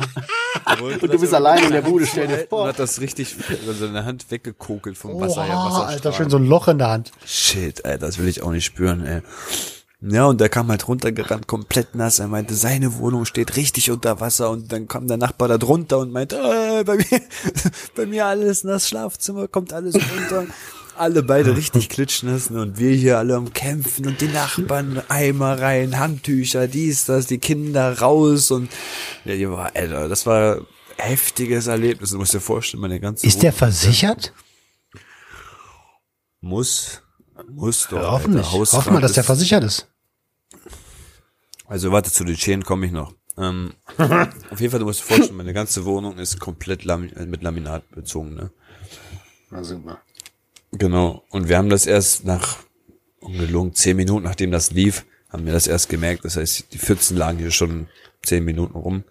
Und du bist allein in der Bude, stell dir vor. Und hat das richtig, also seine Hand weggekokelt vom Wasser. Oha, Wasserstrahl. Alter, schön so ein Loch in der Hand. Shit, Alter, das will ich auch nicht spüren, ey. Ja, und der kam halt runtergerannt, komplett nass. Er meinte, seine Wohnung steht richtig unter Wasser und dann kam der Nachbar da drunter und meinte, äh, bei mir, bei mir alles nass, Schlafzimmer kommt alles runter. Alle beide richtig klitschnass und wir hier alle am Kämpfen und die Nachbarn Eimer rein, Handtücher, dies, das, die Kinder raus und ja, die war, Alter, das war heftiges Erlebnis. Du musst dir vorstellen, meine ganze Ist der Wohnung- versichert? muss, muss doch. Ja, hoffentlich. Alter, Hoffen wir, dass der ist- versichert ist. Also warte, zu den Schäden komme ich noch. Ähm, auf jeden Fall, du musst dir vorstellen, meine ganze Wohnung ist komplett Lami äh, mit Laminat bezogen, ne? Na super. Genau. Und wir haben das erst nach ungelogen zehn Minuten, nachdem das lief, haben wir das erst gemerkt. Das heißt, die Pfützen lagen hier schon zehn Minuten rum,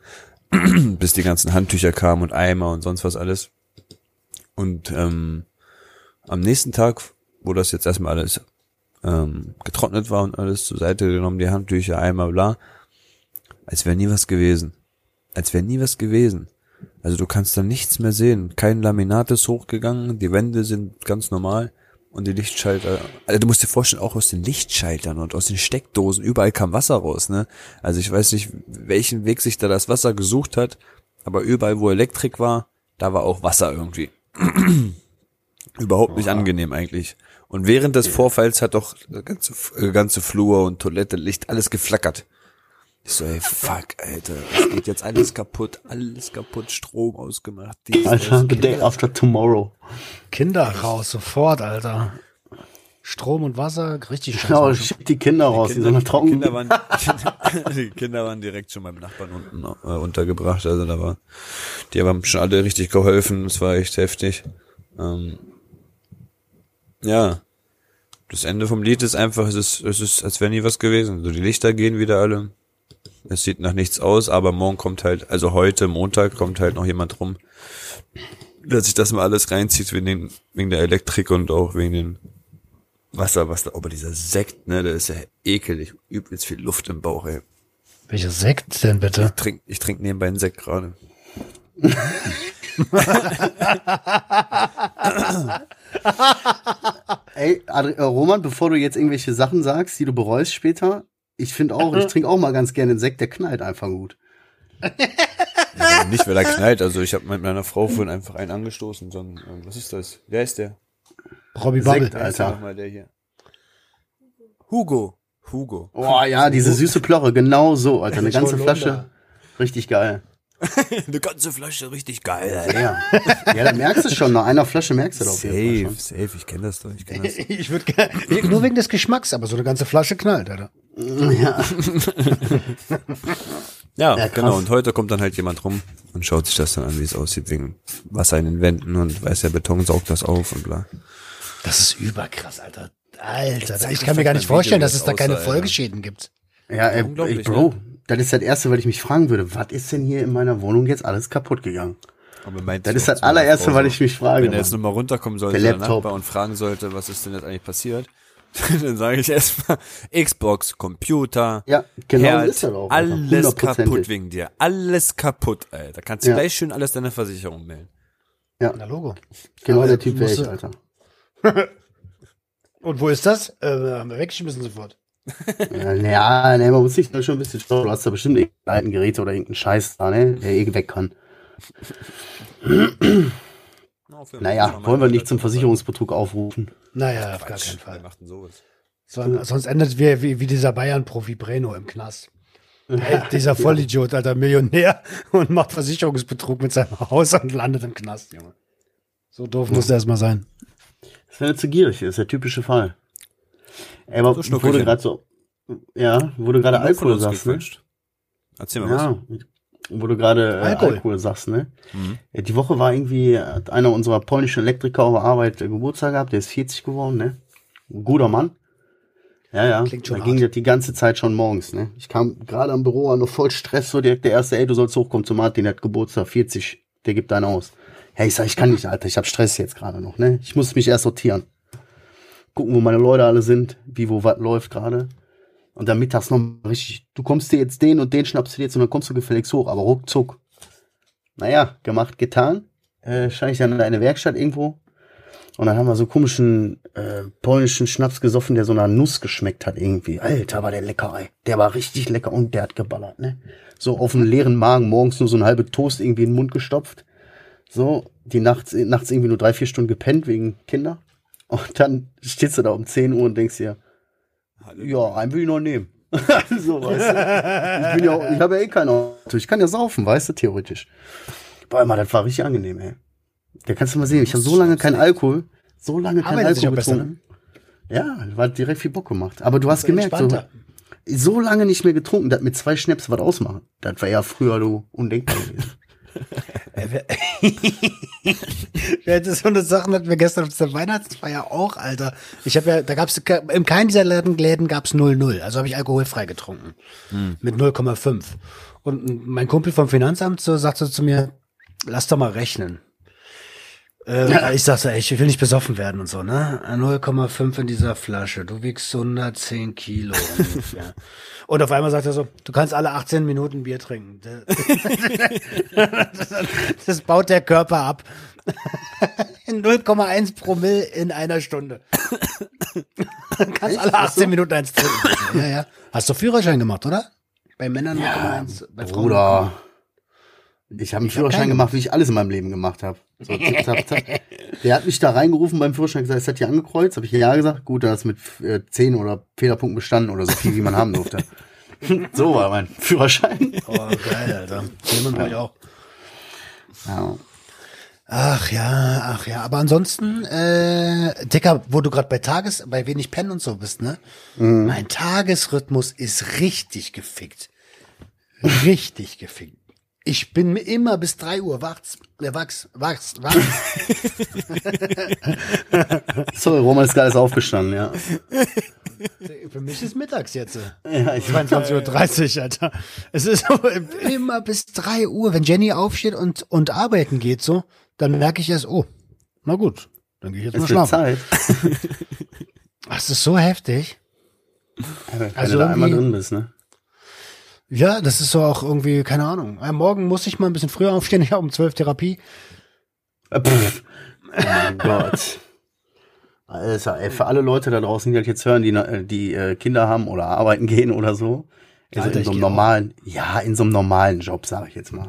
bis die ganzen Handtücher kamen und Eimer und sonst was alles. Und ähm, am nächsten Tag, wo das jetzt erstmal alles ähm, getrocknet war und alles zur Seite genommen, die Handtücher, Eimer, bla, als wäre nie was gewesen. Als wäre nie was gewesen. Also du kannst da nichts mehr sehen. Kein Laminat ist hochgegangen, die Wände sind ganz normal und die Lichtschalter. Also du musst dir vorstellen, auch aus den Lichtschaltern und aus den Steckdosen, überall kam Wasser raus, ne? Also ich weiß nicht, welchen Weg sich da das Wasser gesucht hat, aber überall, wo Elektrik war, da war auch Wasser irgendwie. Überhaupt nicht angenehm eigentlich. Und während des Vorfalls hat doch der ganze, äh, ganze Flur und Toilette, Licht, alles geflackert. Ich so, ey, fuck, Alter, es geht jetzt alles kaputt, alles kaputt, Strom ausgemacht. dies, Alter, the day after tomorrow. Kinder raus, sofort, Alter. Strom und Wasser, richtig Genau, scheiße. schick die Kinder raus, die, sind noch trocken. Kinder waren, die Kinder waren direkt schon beim Nachbarn unten äh, untergebracht. Also da war, die haben schon alle richtig geholfen. Es war echt heftig. Ähm, ja, das Ende vom Lied ist einfach, es ist, es ist, als wäre nie was gewesen. So die Lichter gehen wieder alle. Es sieht nach nichts aus, aber morgen kommt halt, also heute Montag kommt halt noch jemand rum, der sich das mal alles reinzieht wegen, den, wegen der Elektrik und auch wegen den Wasser, was da, aber dieser Sekt, ne, der ist ja ekelig, übelst viel Luft im Bauch, ey. Welcher Sekt denn bitte? Ich trink, ich trink nebenbei einen Sekt gerade. Ey, Adri äh, Roman, bevor du jetzt irgendwelche Sachen sagst, die du bereust später, ich finde auch, ich trinke auch mal ganz gerne einen Sekt, der knallt einfach gut. Ja, nicht, weil er knallt, also ich habe mit meiner Frau vorhin einfach einen angestoßen, sondern, ähm, was ist das? Wer ist der? Robbie Bubble. Sekt, Wer ist der Alter. nochmal der hier? Hugo. Hugo. Oh ja, diese süße Plorre, genau so, Alter. Eine ganze. Flasche. Richtig geil. Eine ganze Flasche, richtig geil, Alter. Ja. ja, da merkst du schon, nach einer Flasche merkst du das auf jeden Fall Safe, safe, ich kenne das doch, ich kenne das. Ich würde nur wegen des Geschmacks, aber so eine ganze Flasche knallt, Alter. Ja. Ja, Ja, genau, und heute kommt dann halt jemand rum und schaut sich das dann an, wie es aussieht, wegen Wasser in den Wänden und weiß der Beton saugt das auf und bla. Das ist überkrass, Alter. Alter, ich kann mir gar nicht vorstellen, Video, dass es da keine. Folgeschäden gibt. Ja, ey, Unglaublich, ey, Bro, ne? das ist das Erste, weil ich mich fragen würde, was ist denn hier in meiner Wohnung jetzt alles kapput gegangen? Das ist das allererste, so, ich mich frage. Wenn er jetzt nochmal runterkommen sollte, Der der, Laptop. Nachbar und fragen sollte, was ist denn jetzt eigentlich passiert, dann sage ich erstmal Xbox, Computer, Ja, genau Herd, ist das auch, alles kaputt wegen dir. Alles kaputt, Alter. Kannst du Ja. gleich schön alles deiner Versicherung melden. Na, Logo. Genau Aber der Typ wäre ich, Alter. Und wo ist das? Äh, haben wir weggeschmissen sofort. Ja, ja, ne, man muss sich da schon ein bisschen schauen. Du hast da bestimmt irgendeinen alten Geräte oder irgendeinen Scheiß da, ne, der eh weg kann. Naja, wollen wir nicht zum Versicherungsbetrug aufrufen. Naja, auf gar keinen Fall. So, sonst endet wir wie, wie dieser Bayern-Profi Breno im Knast. Hey, dieser Vollidiot, alter Millionär und macht Versicherungsbetrug mit seinem Haus und landet im Knast, Junge. So doof muss der erstmal sein. Das wäre zu gierig, das ist der typische Fall. Ey, aber So wurde gerade so, ja, du gerade Alkohol sagst, ne? Erzähl mal was. Wo du gerade äh, Alkohol. Alkohol. sagst, ne? Mhm. Ja, die Woche war irgendwie, hat einer unserer polnischen Elektriker auf der Arbeit äh, Geburtstag gehabt, der ist 40 geworden, ne? Ein guter Mann. Ja, ja. Klingt schon da ging hart. das die ganze Zeit schon morgens, ne? Ich kam gerade am Büro an, noch voll Stress, so direkt der erste, ey, du sollst hochkommen zu Martin, der hat Geburtstag, 40, der gibt einen aus. Hey, ich sag, ich kann nicht, Alter, ich hab Stress jetzt gerade noch, ne? Ich muss mich erst sortieren. Gucken, wo meine Leute alle sind, wie, wo was läuft gerade. Und dann mittags noch mal richtig, du kommst dir jetzt den und den schnappst du dir jetzt und dann kommst du gefälligst hoch, aber ruckzuck. Naja, gemacht, getan. Äh, stand ich dann in eine Werkstatt irgendwo. Und dann haben wir so komischen äh, polnischen Schnaps gesoffen, der so einer Nuss geschmeckt hat irgendwie. Alter, war der lecker, ey. Der war richtig lecker und der hat geballert, ne? So auf einem leeren Magen morgens nur so ein halbe Toast irgendwie in den Mund gestopft. So, die nachts, nachts irgendwie nur drei, vier Stunden gepennt wegen Kinder. Und dann stehst du da um 10 Uhr und denkst dir, ja, einen will ich noch nehmen. so, weißt du? Ich bin ja, auch- ich habe ja eh kein Auto. Ich kann ja saufen, weißt du, theoretisch. Boah, immer, das war richtig angenehm, ey. Da kannst du mal sehen, ich habe so lange keinen Alkohol, so lange keinen Alkohol besser, getrunken. Ja, war direkt viel Bock gemacht. Aber du hast gemerkt, so, so lange nicht mehr getrunken, dass mit zwei Schnaps was ausmachen. Das war ja früher du undenkbar gewesen. Ja, das so eine Sache, hatten wir gestern auf der Weihnachtsfeier auch, Alter. Ich habe ja, da gab's in keinem dieser Läden, Läden gab's 0,0. Also habe ich alkoholfrei getrunken. Mit 0,5. Und mein Kumpel vom Finanzamt so sagte zu mir, lass doch mal rechnen. Äh, ich sagte, ey, ich will nicht besoffen werden und so, ne? 0,5 in dieser Flasche. Du wiegst 110 Kilo ungefähr. Und auf einmal sagt er so, du kannst alle 18 Minuten Bier trinken. Das, das baut der Körper ab. In 0,1 Promille in einer Stunde. kannst alle 18 Minuten eins trinken. Ja, ja. Hast du Führerschein gemacht, oder? Bei Männern 0,1, bei Frauen. Bruder. Ich habe einen hab Führerschein keinen gemacht, wie ich alles in meinem Leben gemacht habe. So, zip, zap, zap. Der hat mich da reingerufen beim Führerschein gesagt, es hat hier angekreuzt. Habe ich ja gesagt. Gut, da ist mit äh, 10 oder Fehlerpunkten bestanden oder so viel, wie man haben durfte. so war mein Führerschein. Oh, geil, Alter. Jemand ja. auch. Ja. Ach ja, ach ja. Aber ansonsten, äh, Dicker, wo du gerade bei Tages, bei wenig Pennen und so bist, ne? Mein Tagesrhythmus ist richtig gefickt. Richtig gefickt. Ich bin immer bis drei Uhr wachs, äh, wachs, wachs, wachs. Sorry, Roman ist gerade aufgestanden, ja. Für mich ist mittags jetzt. ja ich 22.30 Uhr, Alter. Es ist so immer bis drei Uhr. Wenn Jenny aufsteht und, und arbeiten geht so, dann merke ich erst, oh, na gut, dann gehe ich jetzt mal es wird schlafen. Zeit. Ach, das ist so heftig. Wenn Also du da einmal drin bist, ne? Ja, das ist so auch irgendwie, keine Ahnung. Morgen muss ich mal ein bisschen früher aufstehen. Ich habe um 12 Therapie. Äh, pff. Oh mein Gott. Alter, ey, für alle Leute da draußen, die das jetzt hören, die, äh, die äh, Kinder haben oder arbeiten gehen oder so. Also Alter, in so einem geh auch. normalen, ja, in so einem normalen Job, sage ich jetzt mal.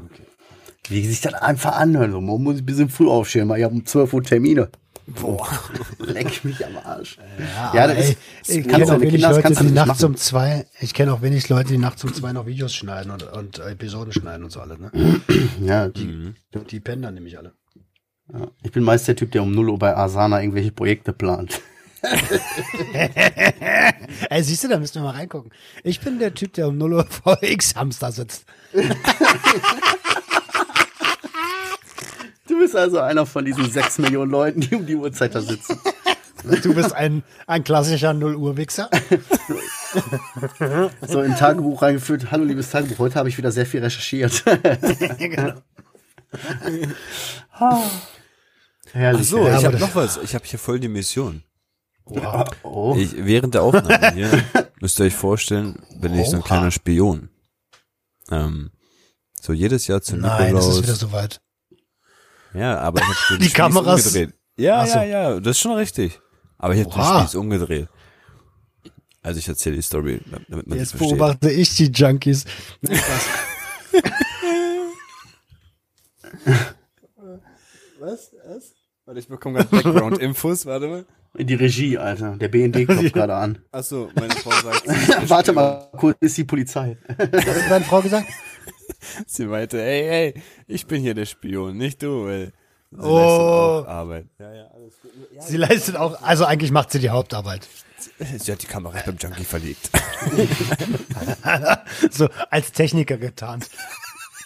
Wie sich das einfach anhört. So, man muss ein bisschen früh aufstehen, weil ich habe um 12 Uhr Termine. Boah, leck mich am Arsch. Ja, Ja, das ey, ist- ich kenne auch wenig Leute, die nachts um zwei, ich kenne auch wenig Leute, die nachts um zwei noch Videos schneiden und, und Episoden schneiden und so alle, ne? Ja, die, Die pennen dann nämlich alle. ja. Ich bin meist der Typ, der um 0 Uhr bei Asana irgendwelche Projekte plant. Ey, siehst du, da müssen wir mal reingucken. Ich bin der Typ, der um 0 Uhr vor X-Hamster sitzt. Du bist also einer von diesen 6 Millionen Leuten, die um die Uhrzeit da sitzen. Du bist ein, ein klassischer 0 Uhr Wichser. So in Tagebuch reingeführt. Hallo, liebes Tagebuch. Heute habe ich wieder sehr viel recherchiert. genau. Herrlich. Ach so, Ja, ich habe noch was. Ich habe hier voll die Mission. Wow. Oh. Ich, während der Aufnahme hier müsst ihr euch vorstellen, bin ich so ein kleiner Spion. Ähm, so jedes Jahr zu Nein, das Nikolaus. ist wieder soweit. Ja, aber ich habe den Die Kameras- umgedreht. Ja, so. ja, ja, das ist schon richtig. Aber ich habe den. Spieß umgedreht. Also ich erzähle die Story, damit man Jetzt versteht. beobachte ich die Junkies. Was? Was? Warte, ich bekomme gerade Background-Infos, warte mal. Die Regie, Alter. Der BND klopft gerade an. Achso, meine Frau sagt, Warte mal, kurz ist die Polizei. Was hat deine Frau gesagt? sie meinte, ey, ey, ich bin hier der Spion, nicht du, weil sie Oh. leistet auch Arbeit. Ja, ja, alles gut. Sie leistet auch, also eigentlich macht sie die Hauptarbeit. Sie hat die Kamera beim Junkie verlegt. So als Techniker getarnt.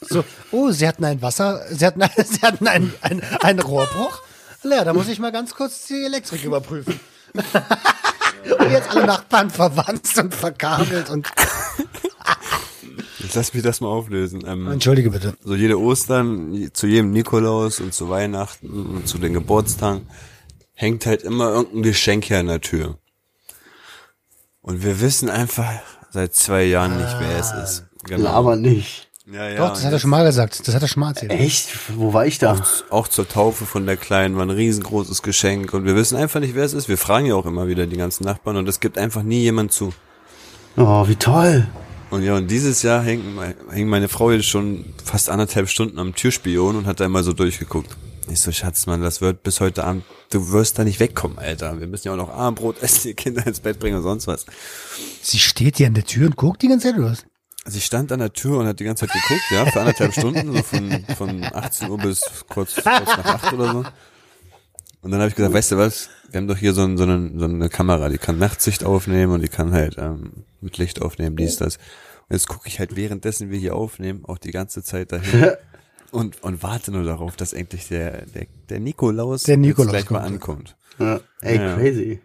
So, oh, sie hatten ein Wasser, sie hatten, sie hatten einen, einen, einen Rohrbruch. Ja, da muss ich mal ganz kurz die Elektrik überprüfen. und jetzt alle Nachbarn verwandt und verkabelt und. Lass mich das mal auflösen. Ähm, Entschuldige bitte. so jede Ostern, zu jedem Nikolaus und zu Weihnachten und zu den Geburtstagen hängt halt immer irgendein Geschenk hier an der Tür. Und wir wissen einfach seit zwei Jahren nicht, wer es ist. Genau. Aber nicht. Ja, ja. Doch, das hat er schon mal gesagt. Das hat er schon mal erzählt. Echt? Wo war ich da? auch zur Taufe von der Kleinen war ein riesengroßes Geschenk und wir wissen einfach nicht, wer es ist. Wir fragen ja auch immer wieder die ganzen Nachbarn und es gibt einfach nie jemand zu. Oh, wie toll. Und ja, und dieses Jahr hing, mein- hing meine Frau jetzt schon fast anderthalb Stunden am Türspion und hat da immer so durchgeguckt. Ich so, Schatz, Mann, das wird bis heute Abend, du wirst da nicht wegkommen, Alter. Wir müssen ja auch noch Abendbrot essen, die Kinder ins Bett bringen und sonst was. Sie steht hier an der Tür und guckt die ganze Zeit, oder was? Sie stand an der Tür und hat die ganze Zeit geguckt, ja, für anderthalb Stunden, so von, von 18 Uhr bis kurz, kurz nach 8 oder so. Und dann habe ich gesagt, weißt du was, wir haben doch hier so, ein, so, eine, so eine Kamera, die kann Nachtsicht aufnehmen und die kann halt ähm, mit Licht aufnehmen, dies, das. Und jetzt gucke ich halt währenddessen wir hier aufnehmen, auch die ganze Zeit dahin und, und warte nur darauf, dass endlich der, der, der Nikolaus, Der Nikolaus gleich mal kommt. ankommt. Ja, ey, Ja. crazy.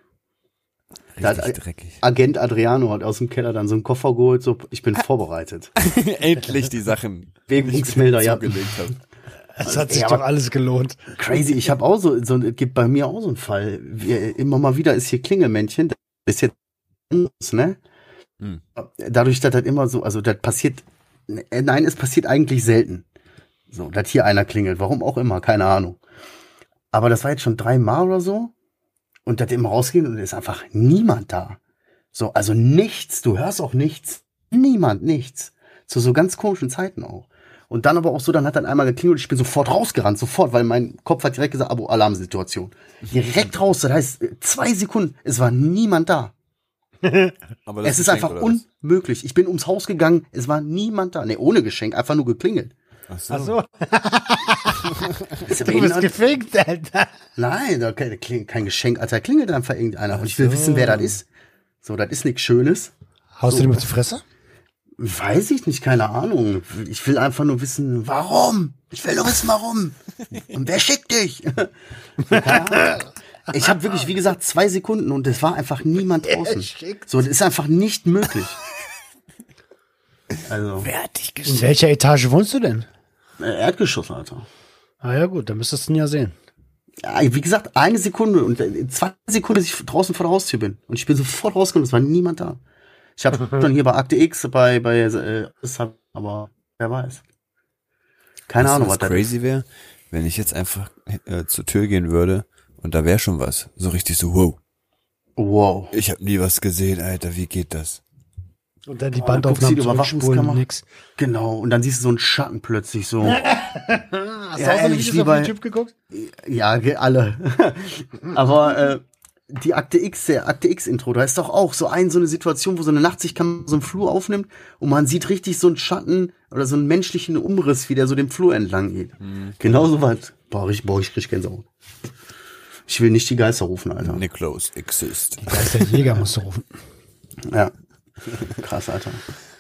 Richtig dreckig. Agent Adriano hat aus dem Keller dann so einen Koffer geholt, so, ich bin vorbereitet. endlich die Sachen, Bewegungsmelder, ja. zugelegt habe. Es hat sich Ja, doch alles gelohnt. Crazy, ich habe auch so, so, es gibt bei mir auch so einen Fall. Wir, immer mal wieder ist hier Klingelmännchen, das ist jetzt, anders, ne? Hm. Dadurch, dass das immer so, also das passiert, nein, es passiert eigentlich selten. So, dass hier einer klingelt, warum auch immer, keine Ahnung. Aber das war jetzt schon dreimal oder so. Und dass immer rausgehen und ist einfach niemand da. So, also nichts, du hörst auch nichts. Niemand, nichts. Zu so ganz komischen Zeiten auch. Und dann aber auch so, dann hat dann einmal geklingelt, ich bin sofort rausgerannt, sofort, weil mein Kopf hat direkt gesagt, Abo, Alarmsituation. Direkt raus, das heißt, zwei Sekunden, es war niemand da. Aber das Es ist Geschenk, einfach unmöglich. Ich bin ums Haus gegangen, es war niemand da. Nee, ohne Geschenk, einfach nur geklingelt. Ach so. Ach so, du bist gefickt, Alter. Nein, da kein, kein Geschenk, Alter, klingelt einfach irgendeiner. Und ich will wissen, wer das ist. So, das ist nichts Schönes. Haust du dem auf die Fresse? Weiß ich nicht, keine Ahnung. Ich will einfach nur wissen, warum. Ich will nur wissen, warum. Und wer schickt dich? Ich habe wirklich, wie gesagt, zwei Sekunden und es war einfach niemand draußen. So, das ist einfach nicht möglich. Also, In welcher Etage wohnst du denn? äh, Erdgeschoss, Alter. Ah ja gut, dann müsstest du ihn ja sehen. Ja, wie gesagt, eine Sekunde und äh, zwei Sekunden, bis ich draußen vor der Haustür bin. Und ich bin sofort rausgekommen, es war niemand da. Ich habe schon hier bei Akte X, bei, bei, äh, aber wer weiß. Keine Weißt Ahnung, was was das crazy wäre, wenn ich jetzt einfach äh, zur Tür gehen würde und da wäre schon was. So richtig so, wow, Wow. ich habe nie was gesehen, Alter, wie geht das? Und dann die Oh, dann guckst du Bandaufnahmen Überwachungskamera. nix. Genau. Und dann siehst du so einen Schatten plötzlich so. Hast Ja, du auch so Videos auf YouTube geguckt? ja, alle. aber äh, die Akte X, der Akte X Intro, da ist doch auch so ein, so eine Situation, wo so eine Nachtsichtkamera so einen Flur aufnimmt und man sieht richtig so einen Schatten oder so einen menschlichen Umriss, wie der so den Flur entlang geht. Genau so was. Boah, ich, boah, ich krieg Gänsehaut. Ich will nicht die Geister rufen, Alter. Nicholas exist. Da ist der Jäger, musst du rufen. Ja. Krass, Alter.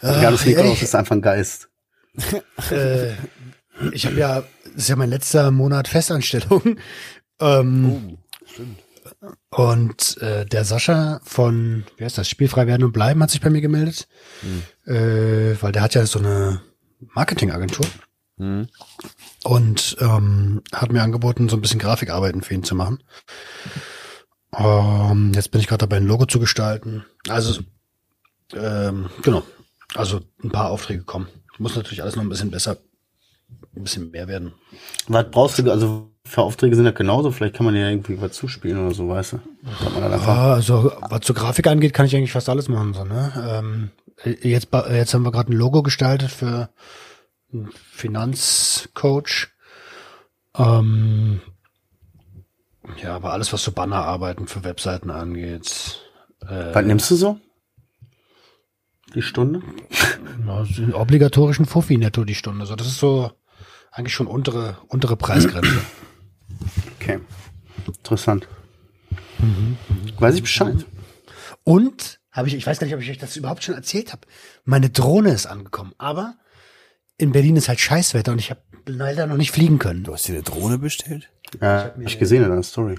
Gallus ey. Nikolaus ist einfach ein Geist. äh, ich habe ja, das ist ja mein letzter Monat Festanstellung. Ähm, Und äh, der Sascha von, wie heißt das, Spielfrei werden und bleiben, hat sich bei mir gemeldet. Äh, weil der hat ja so eine Marketingagentur. Und ähm, hat mir angeboten, so ein bisschen Grafikarbeiten für ihn zu machen. Ähm, jetzt bin ich gerade dabei, ein Logo zu gestalten. Also, ähm, genau. Also ein paar Aufträge kommen. Muss natürlich alles noch ein bisschen besser, ein bisschen mehr werden. Was brauchst du, also für Aufträge sind das genauso, vielleicht kann man ja irgendwie was zuspielen oder so, weißt du? Ja, also was zur Grafik angeht, kann ich eigentlich fast alles machen. So, ne? ähm, jetzt, jetzt haben wir gerade ein Logo gestaltet für einen Finanzcoach. Ähm, ja, aber alles, was so Bannerarbeiten für Webseiten angeht. Äh, was nimmst du so? Die Stunde? na, so obligatorischen Fuffi netto die Stunde. So, das ist so eigentlich schon untere, untere Preisgrenze. Interessant. Weiß ich Bescheid. Und habe ich, ich weiß gar nicht, ob ich euch das überhaupt schon erzählt habe. Meine Drohne ist angekommen, aber in Berlin ist halt Scheißwetter und ich habe leider noch nicht fliegen können. Du hast dir eine Drohne bestellt? Ja, hab ich gesehen in deiner Story.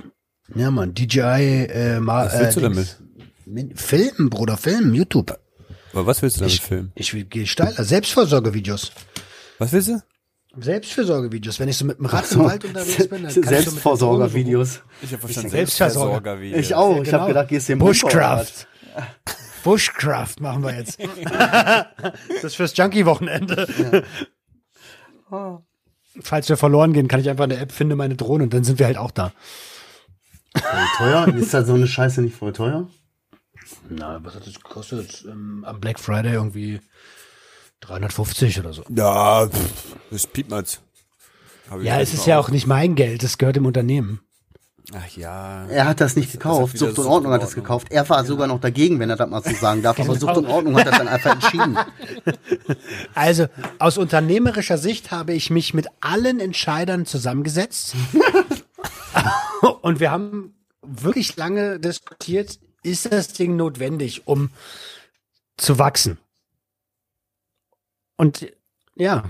Ja, Mann, DJI, äh, mal, Was willst äh, du Dings- Min- Filmen, Bruder, Filmen, YouTube. Aber was willst du damit Ich, filmen? ich will, gehe steiler. Selbstvorsorgevideos. Was willst du? Selbstfürsorgevideos. Wenn ich so mit dem Rad im Wald unterwegs bin, dann kann ich. Ich habe verstanden, Selbstversorger. Ich auch. Ich Genau. habe gedacht, gehst du im Bushcraft. Bushcraft machen wir jetzt. das ist fürs Junkie-Wochenende. falls wir verloren gehen, kann ich einfach in der App finde meine Drohne und dann sind wir halt auch da. Voll teuer? Ist da so eine Scheiße nicht voll teuer? Na, was hat das gekostet? Ähm, am Black Friday irgendwie 350 oder so. Ja, pff, das Piepmatz. Ja, es ist ja auch nicht mein Geld, das gehört dem Unternehmen. Ach ja. Er hat das nicht gekauft. wieder Sucht und Ordnung hat das gekauft. Er war sogar noch dagegen, wenn er das mal so sagen darf. Aber Sucht und Ordnung hat das dann einfach entschieden. Also aus unternehmerischer Sicht habe ich mich mit allen Entscheidern zusammengesetzt und wir haben wirklich lange diskutiert, ist das Ding notwendig, um zu wachsen? Und ja,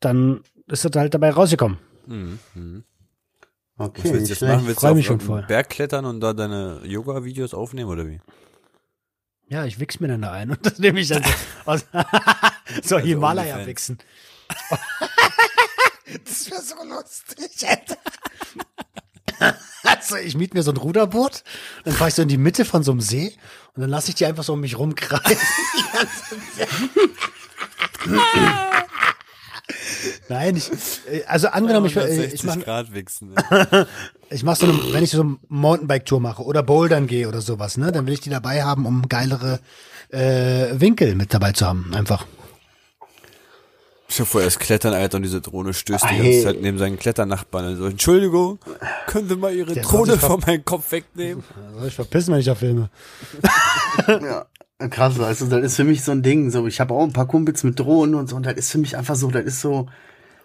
dann ist das halt dabei rausgekommen. Okay, Was willst du nicht jetzt schlecht. machen? Willst du mich auf schon voll. einen Berg klettern und da deine Yoga-Videos aufnehmen oder wie? Ja, ich wichs mir dann da ein und das nehme ich dann so aus so Himalaya OnlyFans. wichsen. das wäre so lustig, Alter. Also ich miete mir so ein Ruderboot, dann fahre ich so in die Mitte von so einem See und dann lasse ich die einfach so um mich rumkreisen. Nein, ich, äh, also angenommen, ich, äh, ich mache Grad wichsen. ich mach so eine, wenn ich so eine Mountainbike-Tour mache oder Bouldern gehe oder sowas, ne, dann will ich die dabei haben, um geilere äh, Winkel mit dabei zu haben, einfach. Ich hab vorher das Klettern, Alter, und diese Drohne stößt die Hey. ganze Zeit neben seinen Kletternachbarn. Also, Entschuldigung, können Sie mal Ihre Der Drohne von meinem Kopf wegnehmen? Soll ich verpissen, wenn ich da filme? Ja, krass, also das ist für mich so ein Ding. So, ich habe auch ein paar Kumpels mit Drohnen und so, und das ist für mich einfach so, das ist so,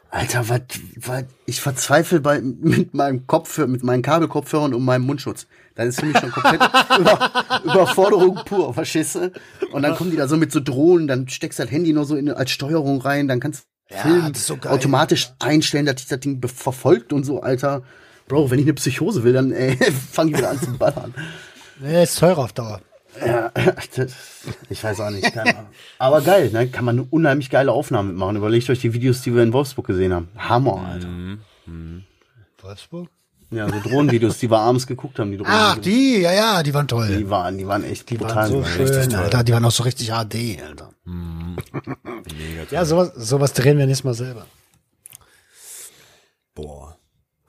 Alter, was, was, ich verzweifle bei, mit meinem Kopfhörer, mit meinen Kabelkopfhörern und meinem Mundschutz. Das ist für mich schon komplett über, Überforderung pur, verstehst du? Und dann kommen die da so mit so Drohnen, dann steckst du das Handy nur so in, als Steuerung rein, dann kannst du Ja, Film so automatisch einstellen, dass dich das Ding be- verfolgt und so, Alter. Bro, wenn ich eine Psychose will, dann fange ich wieder an zu ballern. Nee, ist teurer auf Dauer. Ja, das, ich weiß auch nicht. Keine Ahnung. Aber geil, ne? Kann man eine unheimlich geile Aufnahme mitmachen. Überlegt euch die Videos, die wir in Wolfsburg gesehen haben. Hammer, Alter. Wolfsburg? Ja, so Drohnenvideos, die wir abends geguckt haben, die Drohnen. Ach, die, ja, ja, die waren toll. die waren, die waren echt Die brutal. waren so schön, toll. Alter. Die waren auch so richtig HD, Alter. Mega Ja, sowas, sowas drehen wir nächstes Mal selber. Boah.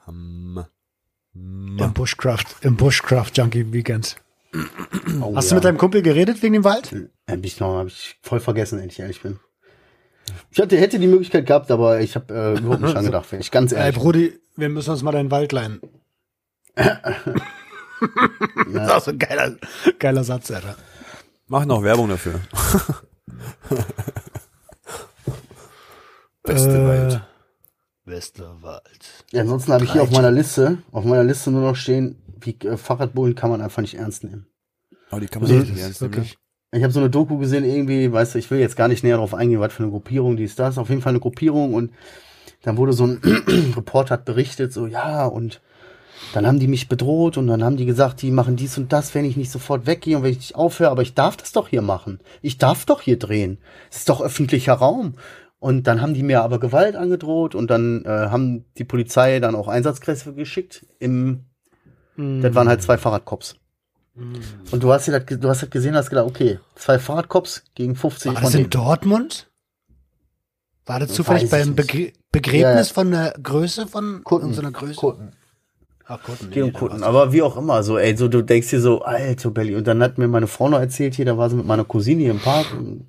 Hammer. Im Bushcraft, im Bushcraft Junkie Weekend. Oh, Hast ja. du mit deinem Kumpel geredet wegen dem Wald? Hab ich noch, hab ich voll vergessen, wenn ich ehrlich bin. Ich hatte, hätte die Möglichkeit gehabt, aber ich habe äh, überhaupt nicht angedacht, wenn ich ganz Ey, ehrlich. Brudi, wir müssen uns mal deinen Wald leihen. das ist auch so ein geiler, geiler Satz, Alter. Mach noch Werbung dafür. Beste Äh, Wald. Westerwald. Ja, ansonsten habe ich hier auf meiner Liste, auf meiner Liste nur noch stehen, wie äh, Fahrradbullen kann man einfach nicht ernst nehmen. Aber die kann man Nee, nicht ernst nehmen. wirklich. Ich habe so eine Doku gesehen, irgendwie, weißt du, ich will jetzt gar nicht näher darauf eingehen, was für eine Gruppierung die ist. Das ist auf jeden Fall eine Gruppierung und dann wurde so ein Reporter hat berichtet, so ja, und dann haben die mich bedroht und dann haben die gesagt, die machen dies und das, wenn ich nicht sofort weggehe und wenn ich nicht aufhöre, aber ich darf das doch hier machen. Ich darf doch hier drehen. Es ist doch öffentlicher Raum. Und dann haben die mir aber Gewalt angedroht und dann äh, haben die Polizei dann auch Einsatzkräfte geschickt. Im, das waren halt zwei Fahrradcops. Und du hast dir das, ge- du hast das gesehen, hast gedacht, okay, zwei Fahrradcops gegen 50 War von das in denen. Dortmund? War das zufällig Weiß beim. Begr Begräbnis Ja. von der Größe von Kutten. so einer Größe? Kutten. Ach, Kutten. Geht um nee, Kutten. Aber wie auch immer, so, ey, so, du denkst dir so, alter Belly. Und dann hat mir meine Frau noch erzählt, hier, da war sie mit meiner Cousine hier im Park und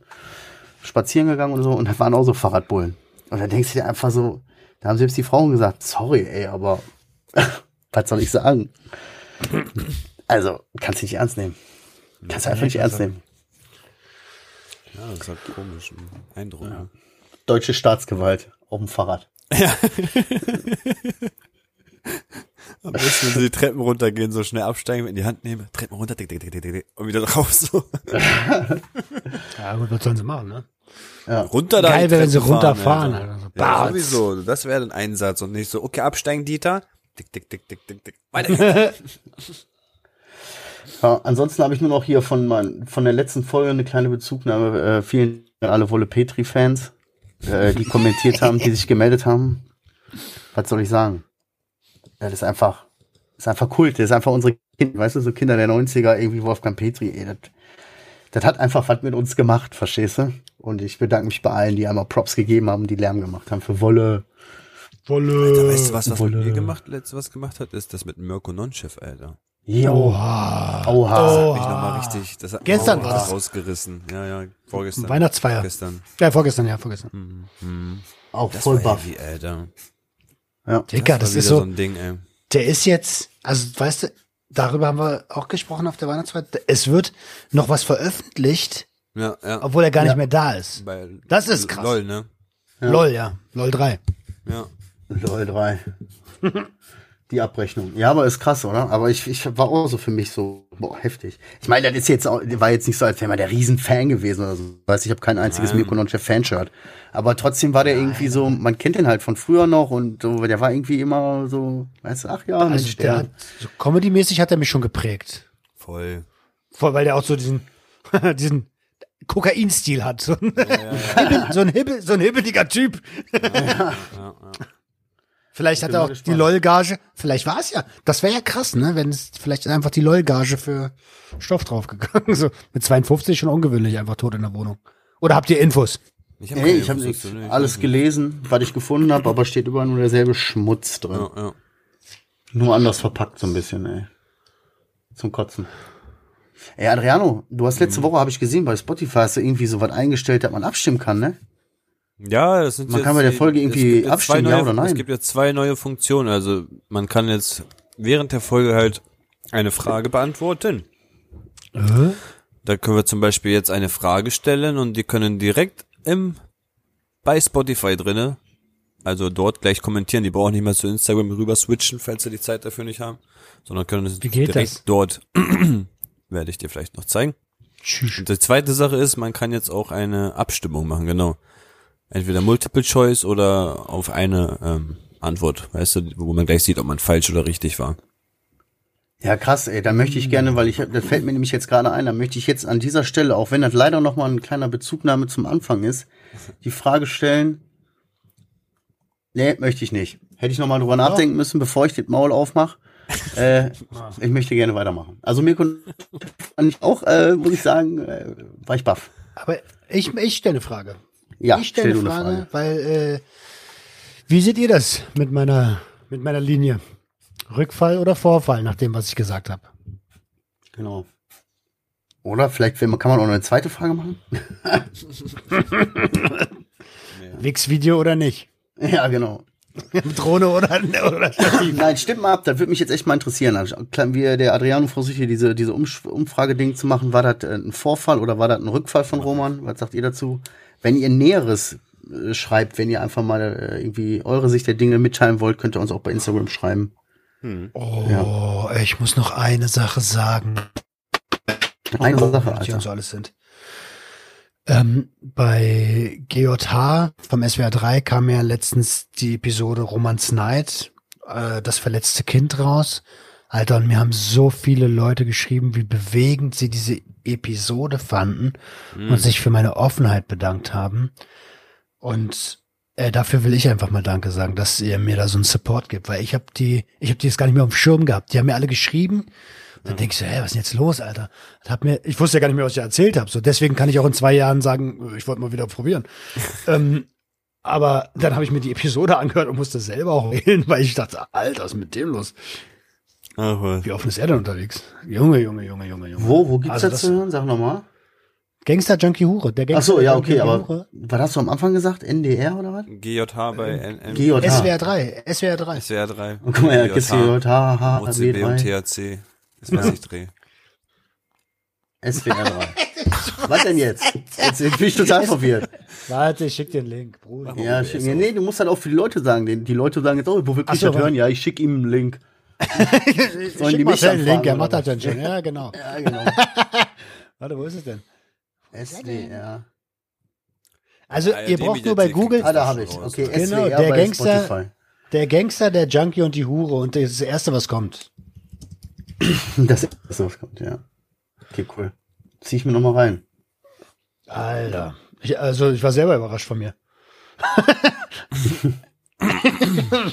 spazieren gegangen und so, und da waren auch so Fahrradbullen. Und da denkst du dir einfach so, da haben selbst die Frauen gesagt, sorry, ey, aber was soll ich sagen? Also, kannst du nicht ernst nehmen. Kannst du einfach nicht ernst nehmen. Ja, das hat komischen Eindruck. ne? Deutsche Staatsgewalt auf dem Fahrrad. Am besten, wenn sie die Treppen runtergehen, so schnell absteigen, in die Hand nehmen, Treppen runter, tick, tick, tick, tick, tick, und wieder drauf so. Ja, gut, was sollen sie machen, ne? Runter da. Geil wäre, wenn sie Treppen fahren, runterfahren, Alter. Alter. So, Ja, sowieso. Das wäre ein Einsatz und nicht so, okay, absteigen, Dieter. Tick, tick, tick, tick, tick, tick. Weiter geht's. Ja, ansonsten habe ich nur noch hier von, mein, von der letzten Folge eine kleine Bezugnahme. Äh, vielen Dank an alle Wolle Petri-Fans, äh, die kommentiert haben, die sich gemeldet haben. Was soll ich sagen? Ja, das ist einfach, das ist einfach Kult. Das ist einfach unsere Kinder, weißt du, so Kinder der 90er, irgendwie Wolfgang Petri, ey, das, das hat einfach was mit uns gemacht, verstehst du? Und ich bedanke mich bei allen, die einmal Props gegeben haben, die Lärm gemacht haben für Wolle. Wolle. Weißt du, was was Wolle. mit mir gemacht, letztes was gemacht hat, ist das mit Mirko Nonchef, Alter. Oha. Oha. Das Oh. hat mich nochmal richtig, das hat Gestern mich war das. rausgerissen. Ja, ja, vorgestern. Weihnachtsfeier. Gestern. Ja, vorgestern, ja, vorgestern. Auch Das voll war baff. heavy, Alter. Ja. Dicker, das, war ist wieder so, ein Ding, ey. der ist jetzt, also weißt du, darüber haben wir auch gesprochen auf der Weihnachtsfeier. Es wird noch was veröffentlicht, Ja, ja. obwohl er gar Ja. nicht mehr da ist. Bei Das ist krass. LOL, ne? LOL, ja. LOL 3. Ja. LOL 3. Die Abrechnung. Ja, aber ist krass, oder? Aber ich, ich war auch so für mich so, boah, heftig. Ich meine, das ist jetzt auch, war jetzt nicht so, als wäre man der Riesenfan gewesen oder so. Weiß ich habe kein einziges Nein. Mirko Nonchef Fanshirt. Aber trotzdem war der irgendwie so, man kennt den halt von früher noch und so, der war irgendwie immer so, weißt du, ach ja, Also Mensch, der der. hat, so Comedy-mäßig hat er mich schon geprägt. Voll. Voll, weil der auch so diesen, diesen Kokain-Stil hat. So ein, Hibbel, so ein, Hibbel, so ein hibbeliger Typ. Ja, ja. Vielleicht hat er auch gespannt. die LOL-Gage. Vielleicht war es ja. Das wäre ja krass, ne? Wenn es vielleicht einfach die LOL-Gage für Stoff draufgegangen. So mit 52 schon ungewöhnlich, einfach tot in der Wohnung. Oder habt ihr Infos? Ich habe Nee, ich habe nichts. Alles gelesen, was ich gefunden habe, aber steht überall nur derselbe Schmutz drin. Ja, ja. Nur anders verpackt so ein bisschen, ey. Zum Kotzen. Ey, Adriano, du hast Mhm. letzte Woche, habe ich gesehen, bei Spotify hast du irgendwie so was eingestellt, dass man abstimmen kann, ne? Ja, das sind Man jetzt kann bei der Folge irgendwie abstimmen, neue, ja oder nein? Es gibt jetzt zwei neue Funktionen. Also man kann jetzt während der Folge halt eine Frage beantworten. Da können wir zum Beispiel jetzt eine Frage stellen und die können direkt im bei Spotify drinne, also dort gleich kommentieren. Die brauchen nicht mehr zu Instagram rüber switchen, falls sie die Zeit dafür nicht haben, sondern können es direkt das? dort werde ich dir vielleicht noch zeigen. Tschüss. Und die zweite Sache ist, man kann jetzt auch eine Abstimmung machen, genau. Entweder Multiple Choice oder auf eine ähm, Antwort, weißt du, wo man gleich sieht, ob man falsch oder richtig war. Ja, krass, ey, da möchte ich gerne, weil ich, das fällt mir nämlich jetzt gerade ein, da möchte ich jetzt an dieser Stelle, auch wenn das leider noch mal ein kleiner Bezugnahme zum Anfang ist, die Frage stellen, nee, möchte ich nicht. Hätte ich noch mal drüber nachdenken müssen, bevor ich das Maul aufmache. äh, ich möchte gerne weitermachen. Also mir konnte ich auch, äh, muss ich sagen, äh, war ich baff. Aber ich, ich stelle eine Frage. Ja, ich stelle stell eine eine Frage, weil äh, wie seht ihr das mit meiner mit meiner Linie? Rückfall oder Vorfall, nach dem, was ich gesagt habe? Genau. Oder vielleicht kann man auch noch eine zweite Frage machen? Wix-Video oder nicht? ja, genau. Drohne oder, oder Stativ? Nein, stimmt mal ab, das würde mich jetzt echt mal interessieren. Also, Wie der Adriano versucht hier diese, diese Umfrage-Ding zu machen, war das äh, ein Vorfall oder war das ein Rückfall von Roman? Was sagt ihr dazu? Wenn ihr Näheres äh, schreibt, wenn ihr einfach mal äh, irgendwie eure Sicht der Dinge mitteilen wollt, könnt ihr uns auch bei Instagram schreiben. Oh, ich muss noch eine Sache sagen. Eine Oh, Sache, die Alter. uns alles sind. Ähm, bei GJH vom SWR 3 kam ja letztens die Episode Romans Night, äh, das verletzte Kind raus. Alter, und mir haben so viele Leute geschrieben, wie bewegend sie diese Episode fanden und sich für meine Offenheit bedankt haben. Und äh, dafür will ich einfach mal Danke sagen, dass ihr mir da so einen Support gibt, weil ich habe die, ich habe die jetzt gar nicht mehr auf dem Schirm gehabt. Die haben mir alle geschrieben. Dann denk ich so, hä, was ist denn jetzt los, Alter? Hat mir, ich wusste ja gar nicht mehr, was ich erzählt habe. So, deswegen kann ich auch in zwei Jahren sagen, ich wollte mal wieder probieren. ähm, aber dann habe ich mir die Episode angehört und musste selber auch heulen, weil ich dachte, Alter, was ist mit dem los? Ach, was. Wie offen ist er denn unterwegs? Junge, Junge, Junge, Junge, Junge. Wo, wo gibt's Also das zu hören? Sag nochmal. Gangster Junkie Hure. Der Ach Gangster so, ja, Junkie okay, aber Hure. was hast du am Anfang gesagt? NDR oder was? GJH bei NM. GJH. SWR 3, SWR 3. SWR 3. Und guck mal, ja, GJH, H, OCB und B3, THC. Das was ich drehe. SWR 3. was denn jetzt? Jetzt bin ich total verwirrt. Warte, ich schick dir einen Link, Bruder. Ja, schick mir. Nee, du musst halt auch für die Leute sagen. Die Leute sagen jetzt, oh, wo will Ach ich so, das hören? Ja, ich schicke ihm einen Link. Ich Sollen schick die mal mich einen Link, er macht das dann schon. Ja, genau. Ja, genau. Warte, wo ist es denn? SWR. Also, ARD ihr braucht nur bei Google Ah, da habe ich. Okay, Genau, SWR der bei Gangster- Spotify. der Gangster, der Junkie und die Hure und das ist das Erste, was kommt. Das ist das, was kommt, ja. Okay, cool. Zieh ich mir nochmal rein. Alter. Ich, also, ich war selber überrascht von mir.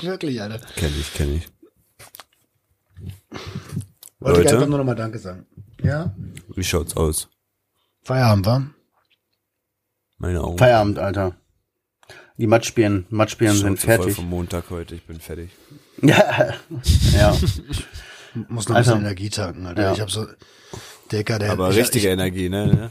Wirklich, Alter. Kenn ich, kenn ich. Wollte ich Leute? einfach nur nochmal Danke sagen. Ja? Wie schaut's aus? Feierabend, wa? Meine Augen Feierabend, Alter. Die Matschbirnen, Matschbirnen sind Schnauze voll fertig. vom Montag heute. Ich bin fertig. Ja, ja. Muss noch ein bisschen Energie tanken, Alter. Ja. Ich habe so, Dicker, der. Aber ich, richtige ich, Energie, ne?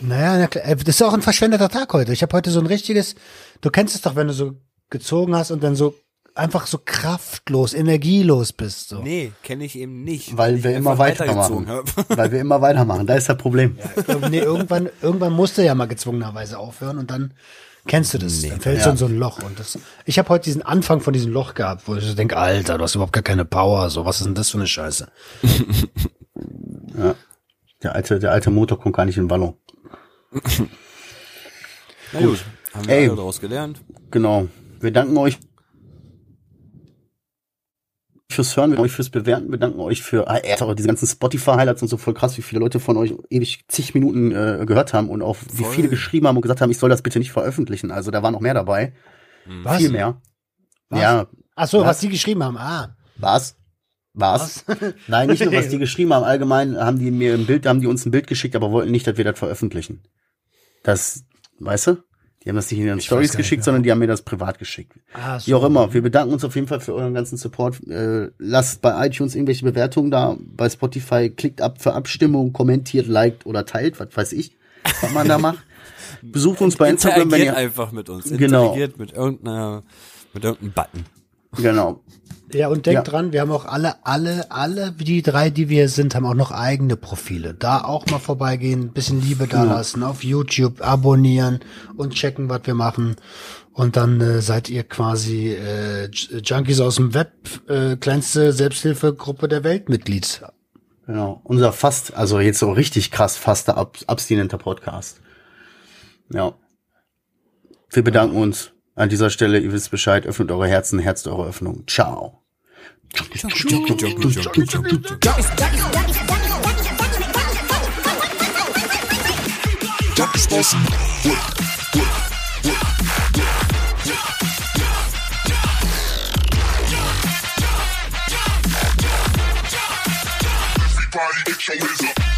Naja, na klar, äh, das ist auch ein verschwendeter Tag heute. Ich habe heute so ein richtiges, du kennst es doch, wenn du so gezogen hast und dann so einfach so kraftlos, energielos bist. So. Nee, kenne ich eben nicht. Weil wir immer weitermachen. Weil wir immer weitermachen. Da ist das Problem. Ir- nee, irgendwann, irgendwann musst du ja mal gezwungenerweise aufhören und dann kennst du das. dann fällst Ja. du in so ein Loch. Und das, ich habe heute diesen Anfang von diesem Loch gehabt, wo ich so denke, Alter, du hast überhaupt gar keine Power. So, was ist denn das für eine Scheiße? Der alte, der alte Motor kommt gar nicht in den Ballon. Na gut, haben wir Ey. alle daraus gelernt. Genau. Wir danken euch fürs Hören, wir danken euch fürs Bewerten, wir danken euch für ah, auch diese ganzen Spotify-Highlights und so voll krass, wie viele Leute von euch ewig zig Minuten äh, gehört haben und auch wie Voll. viele geschrieben haben und gesagt haben, ich soll das bitte nicht veröffentlichen. Also da war noch mehr dabei. Was? Viel mehr. Was? Ja, Ach so, was? Was? die geschrieben haben. Ah. was? Was? Nein, nicht nur, was die geschrieben haben. Allgemein haben die mir ein Bild, haben die uns ein Bild geschickt, aber wollten nicht, dass wir das veröffentlichen. Das, weißt du? Die haben das nicht in ihren Stories geschickt, mehr. sondern die haben mir das privat geschickt. Ah. Wie auch immer, wir bedanken uns auf jeden Fall für euren ganzen Support. Äh, lasst bei iTunes irgendwelche Bewertungen da, bei Spotify klickt ab für Abstimmung, kommentiert, liked oder teilt, was weiß ich, was man da macht. Besucht uns bei Instagram, wenn ihr einfach mit uns. Genau. Interagiert mit irgendeiner, mit irgendeinem Button. Genau. Ja, und denkt Ja. dran, wir haben auch alle, alle, alle, die drei, die wir sind, haben auch noch eigene Profile. Da auch mal vorbeigehen, ein bisschen Liebe da lassen, auf YouTube abonnieren und checken, was wir machen. Und dann äh, seid ihr quasi äh, Junkies aus dem Web, äh, kleinste Selbsthilfegruppe der Welt Mitglied. Genau. Unser fast, also jetzt so richtig krass faster ab, abstinenter Podcast. Ja. Wir bedanken uns an dieser Stelle. Ihr wisst Bescheid. Öffnet eure Herzen, herzt eure Öffnung. Ciao. Everybody get your hands.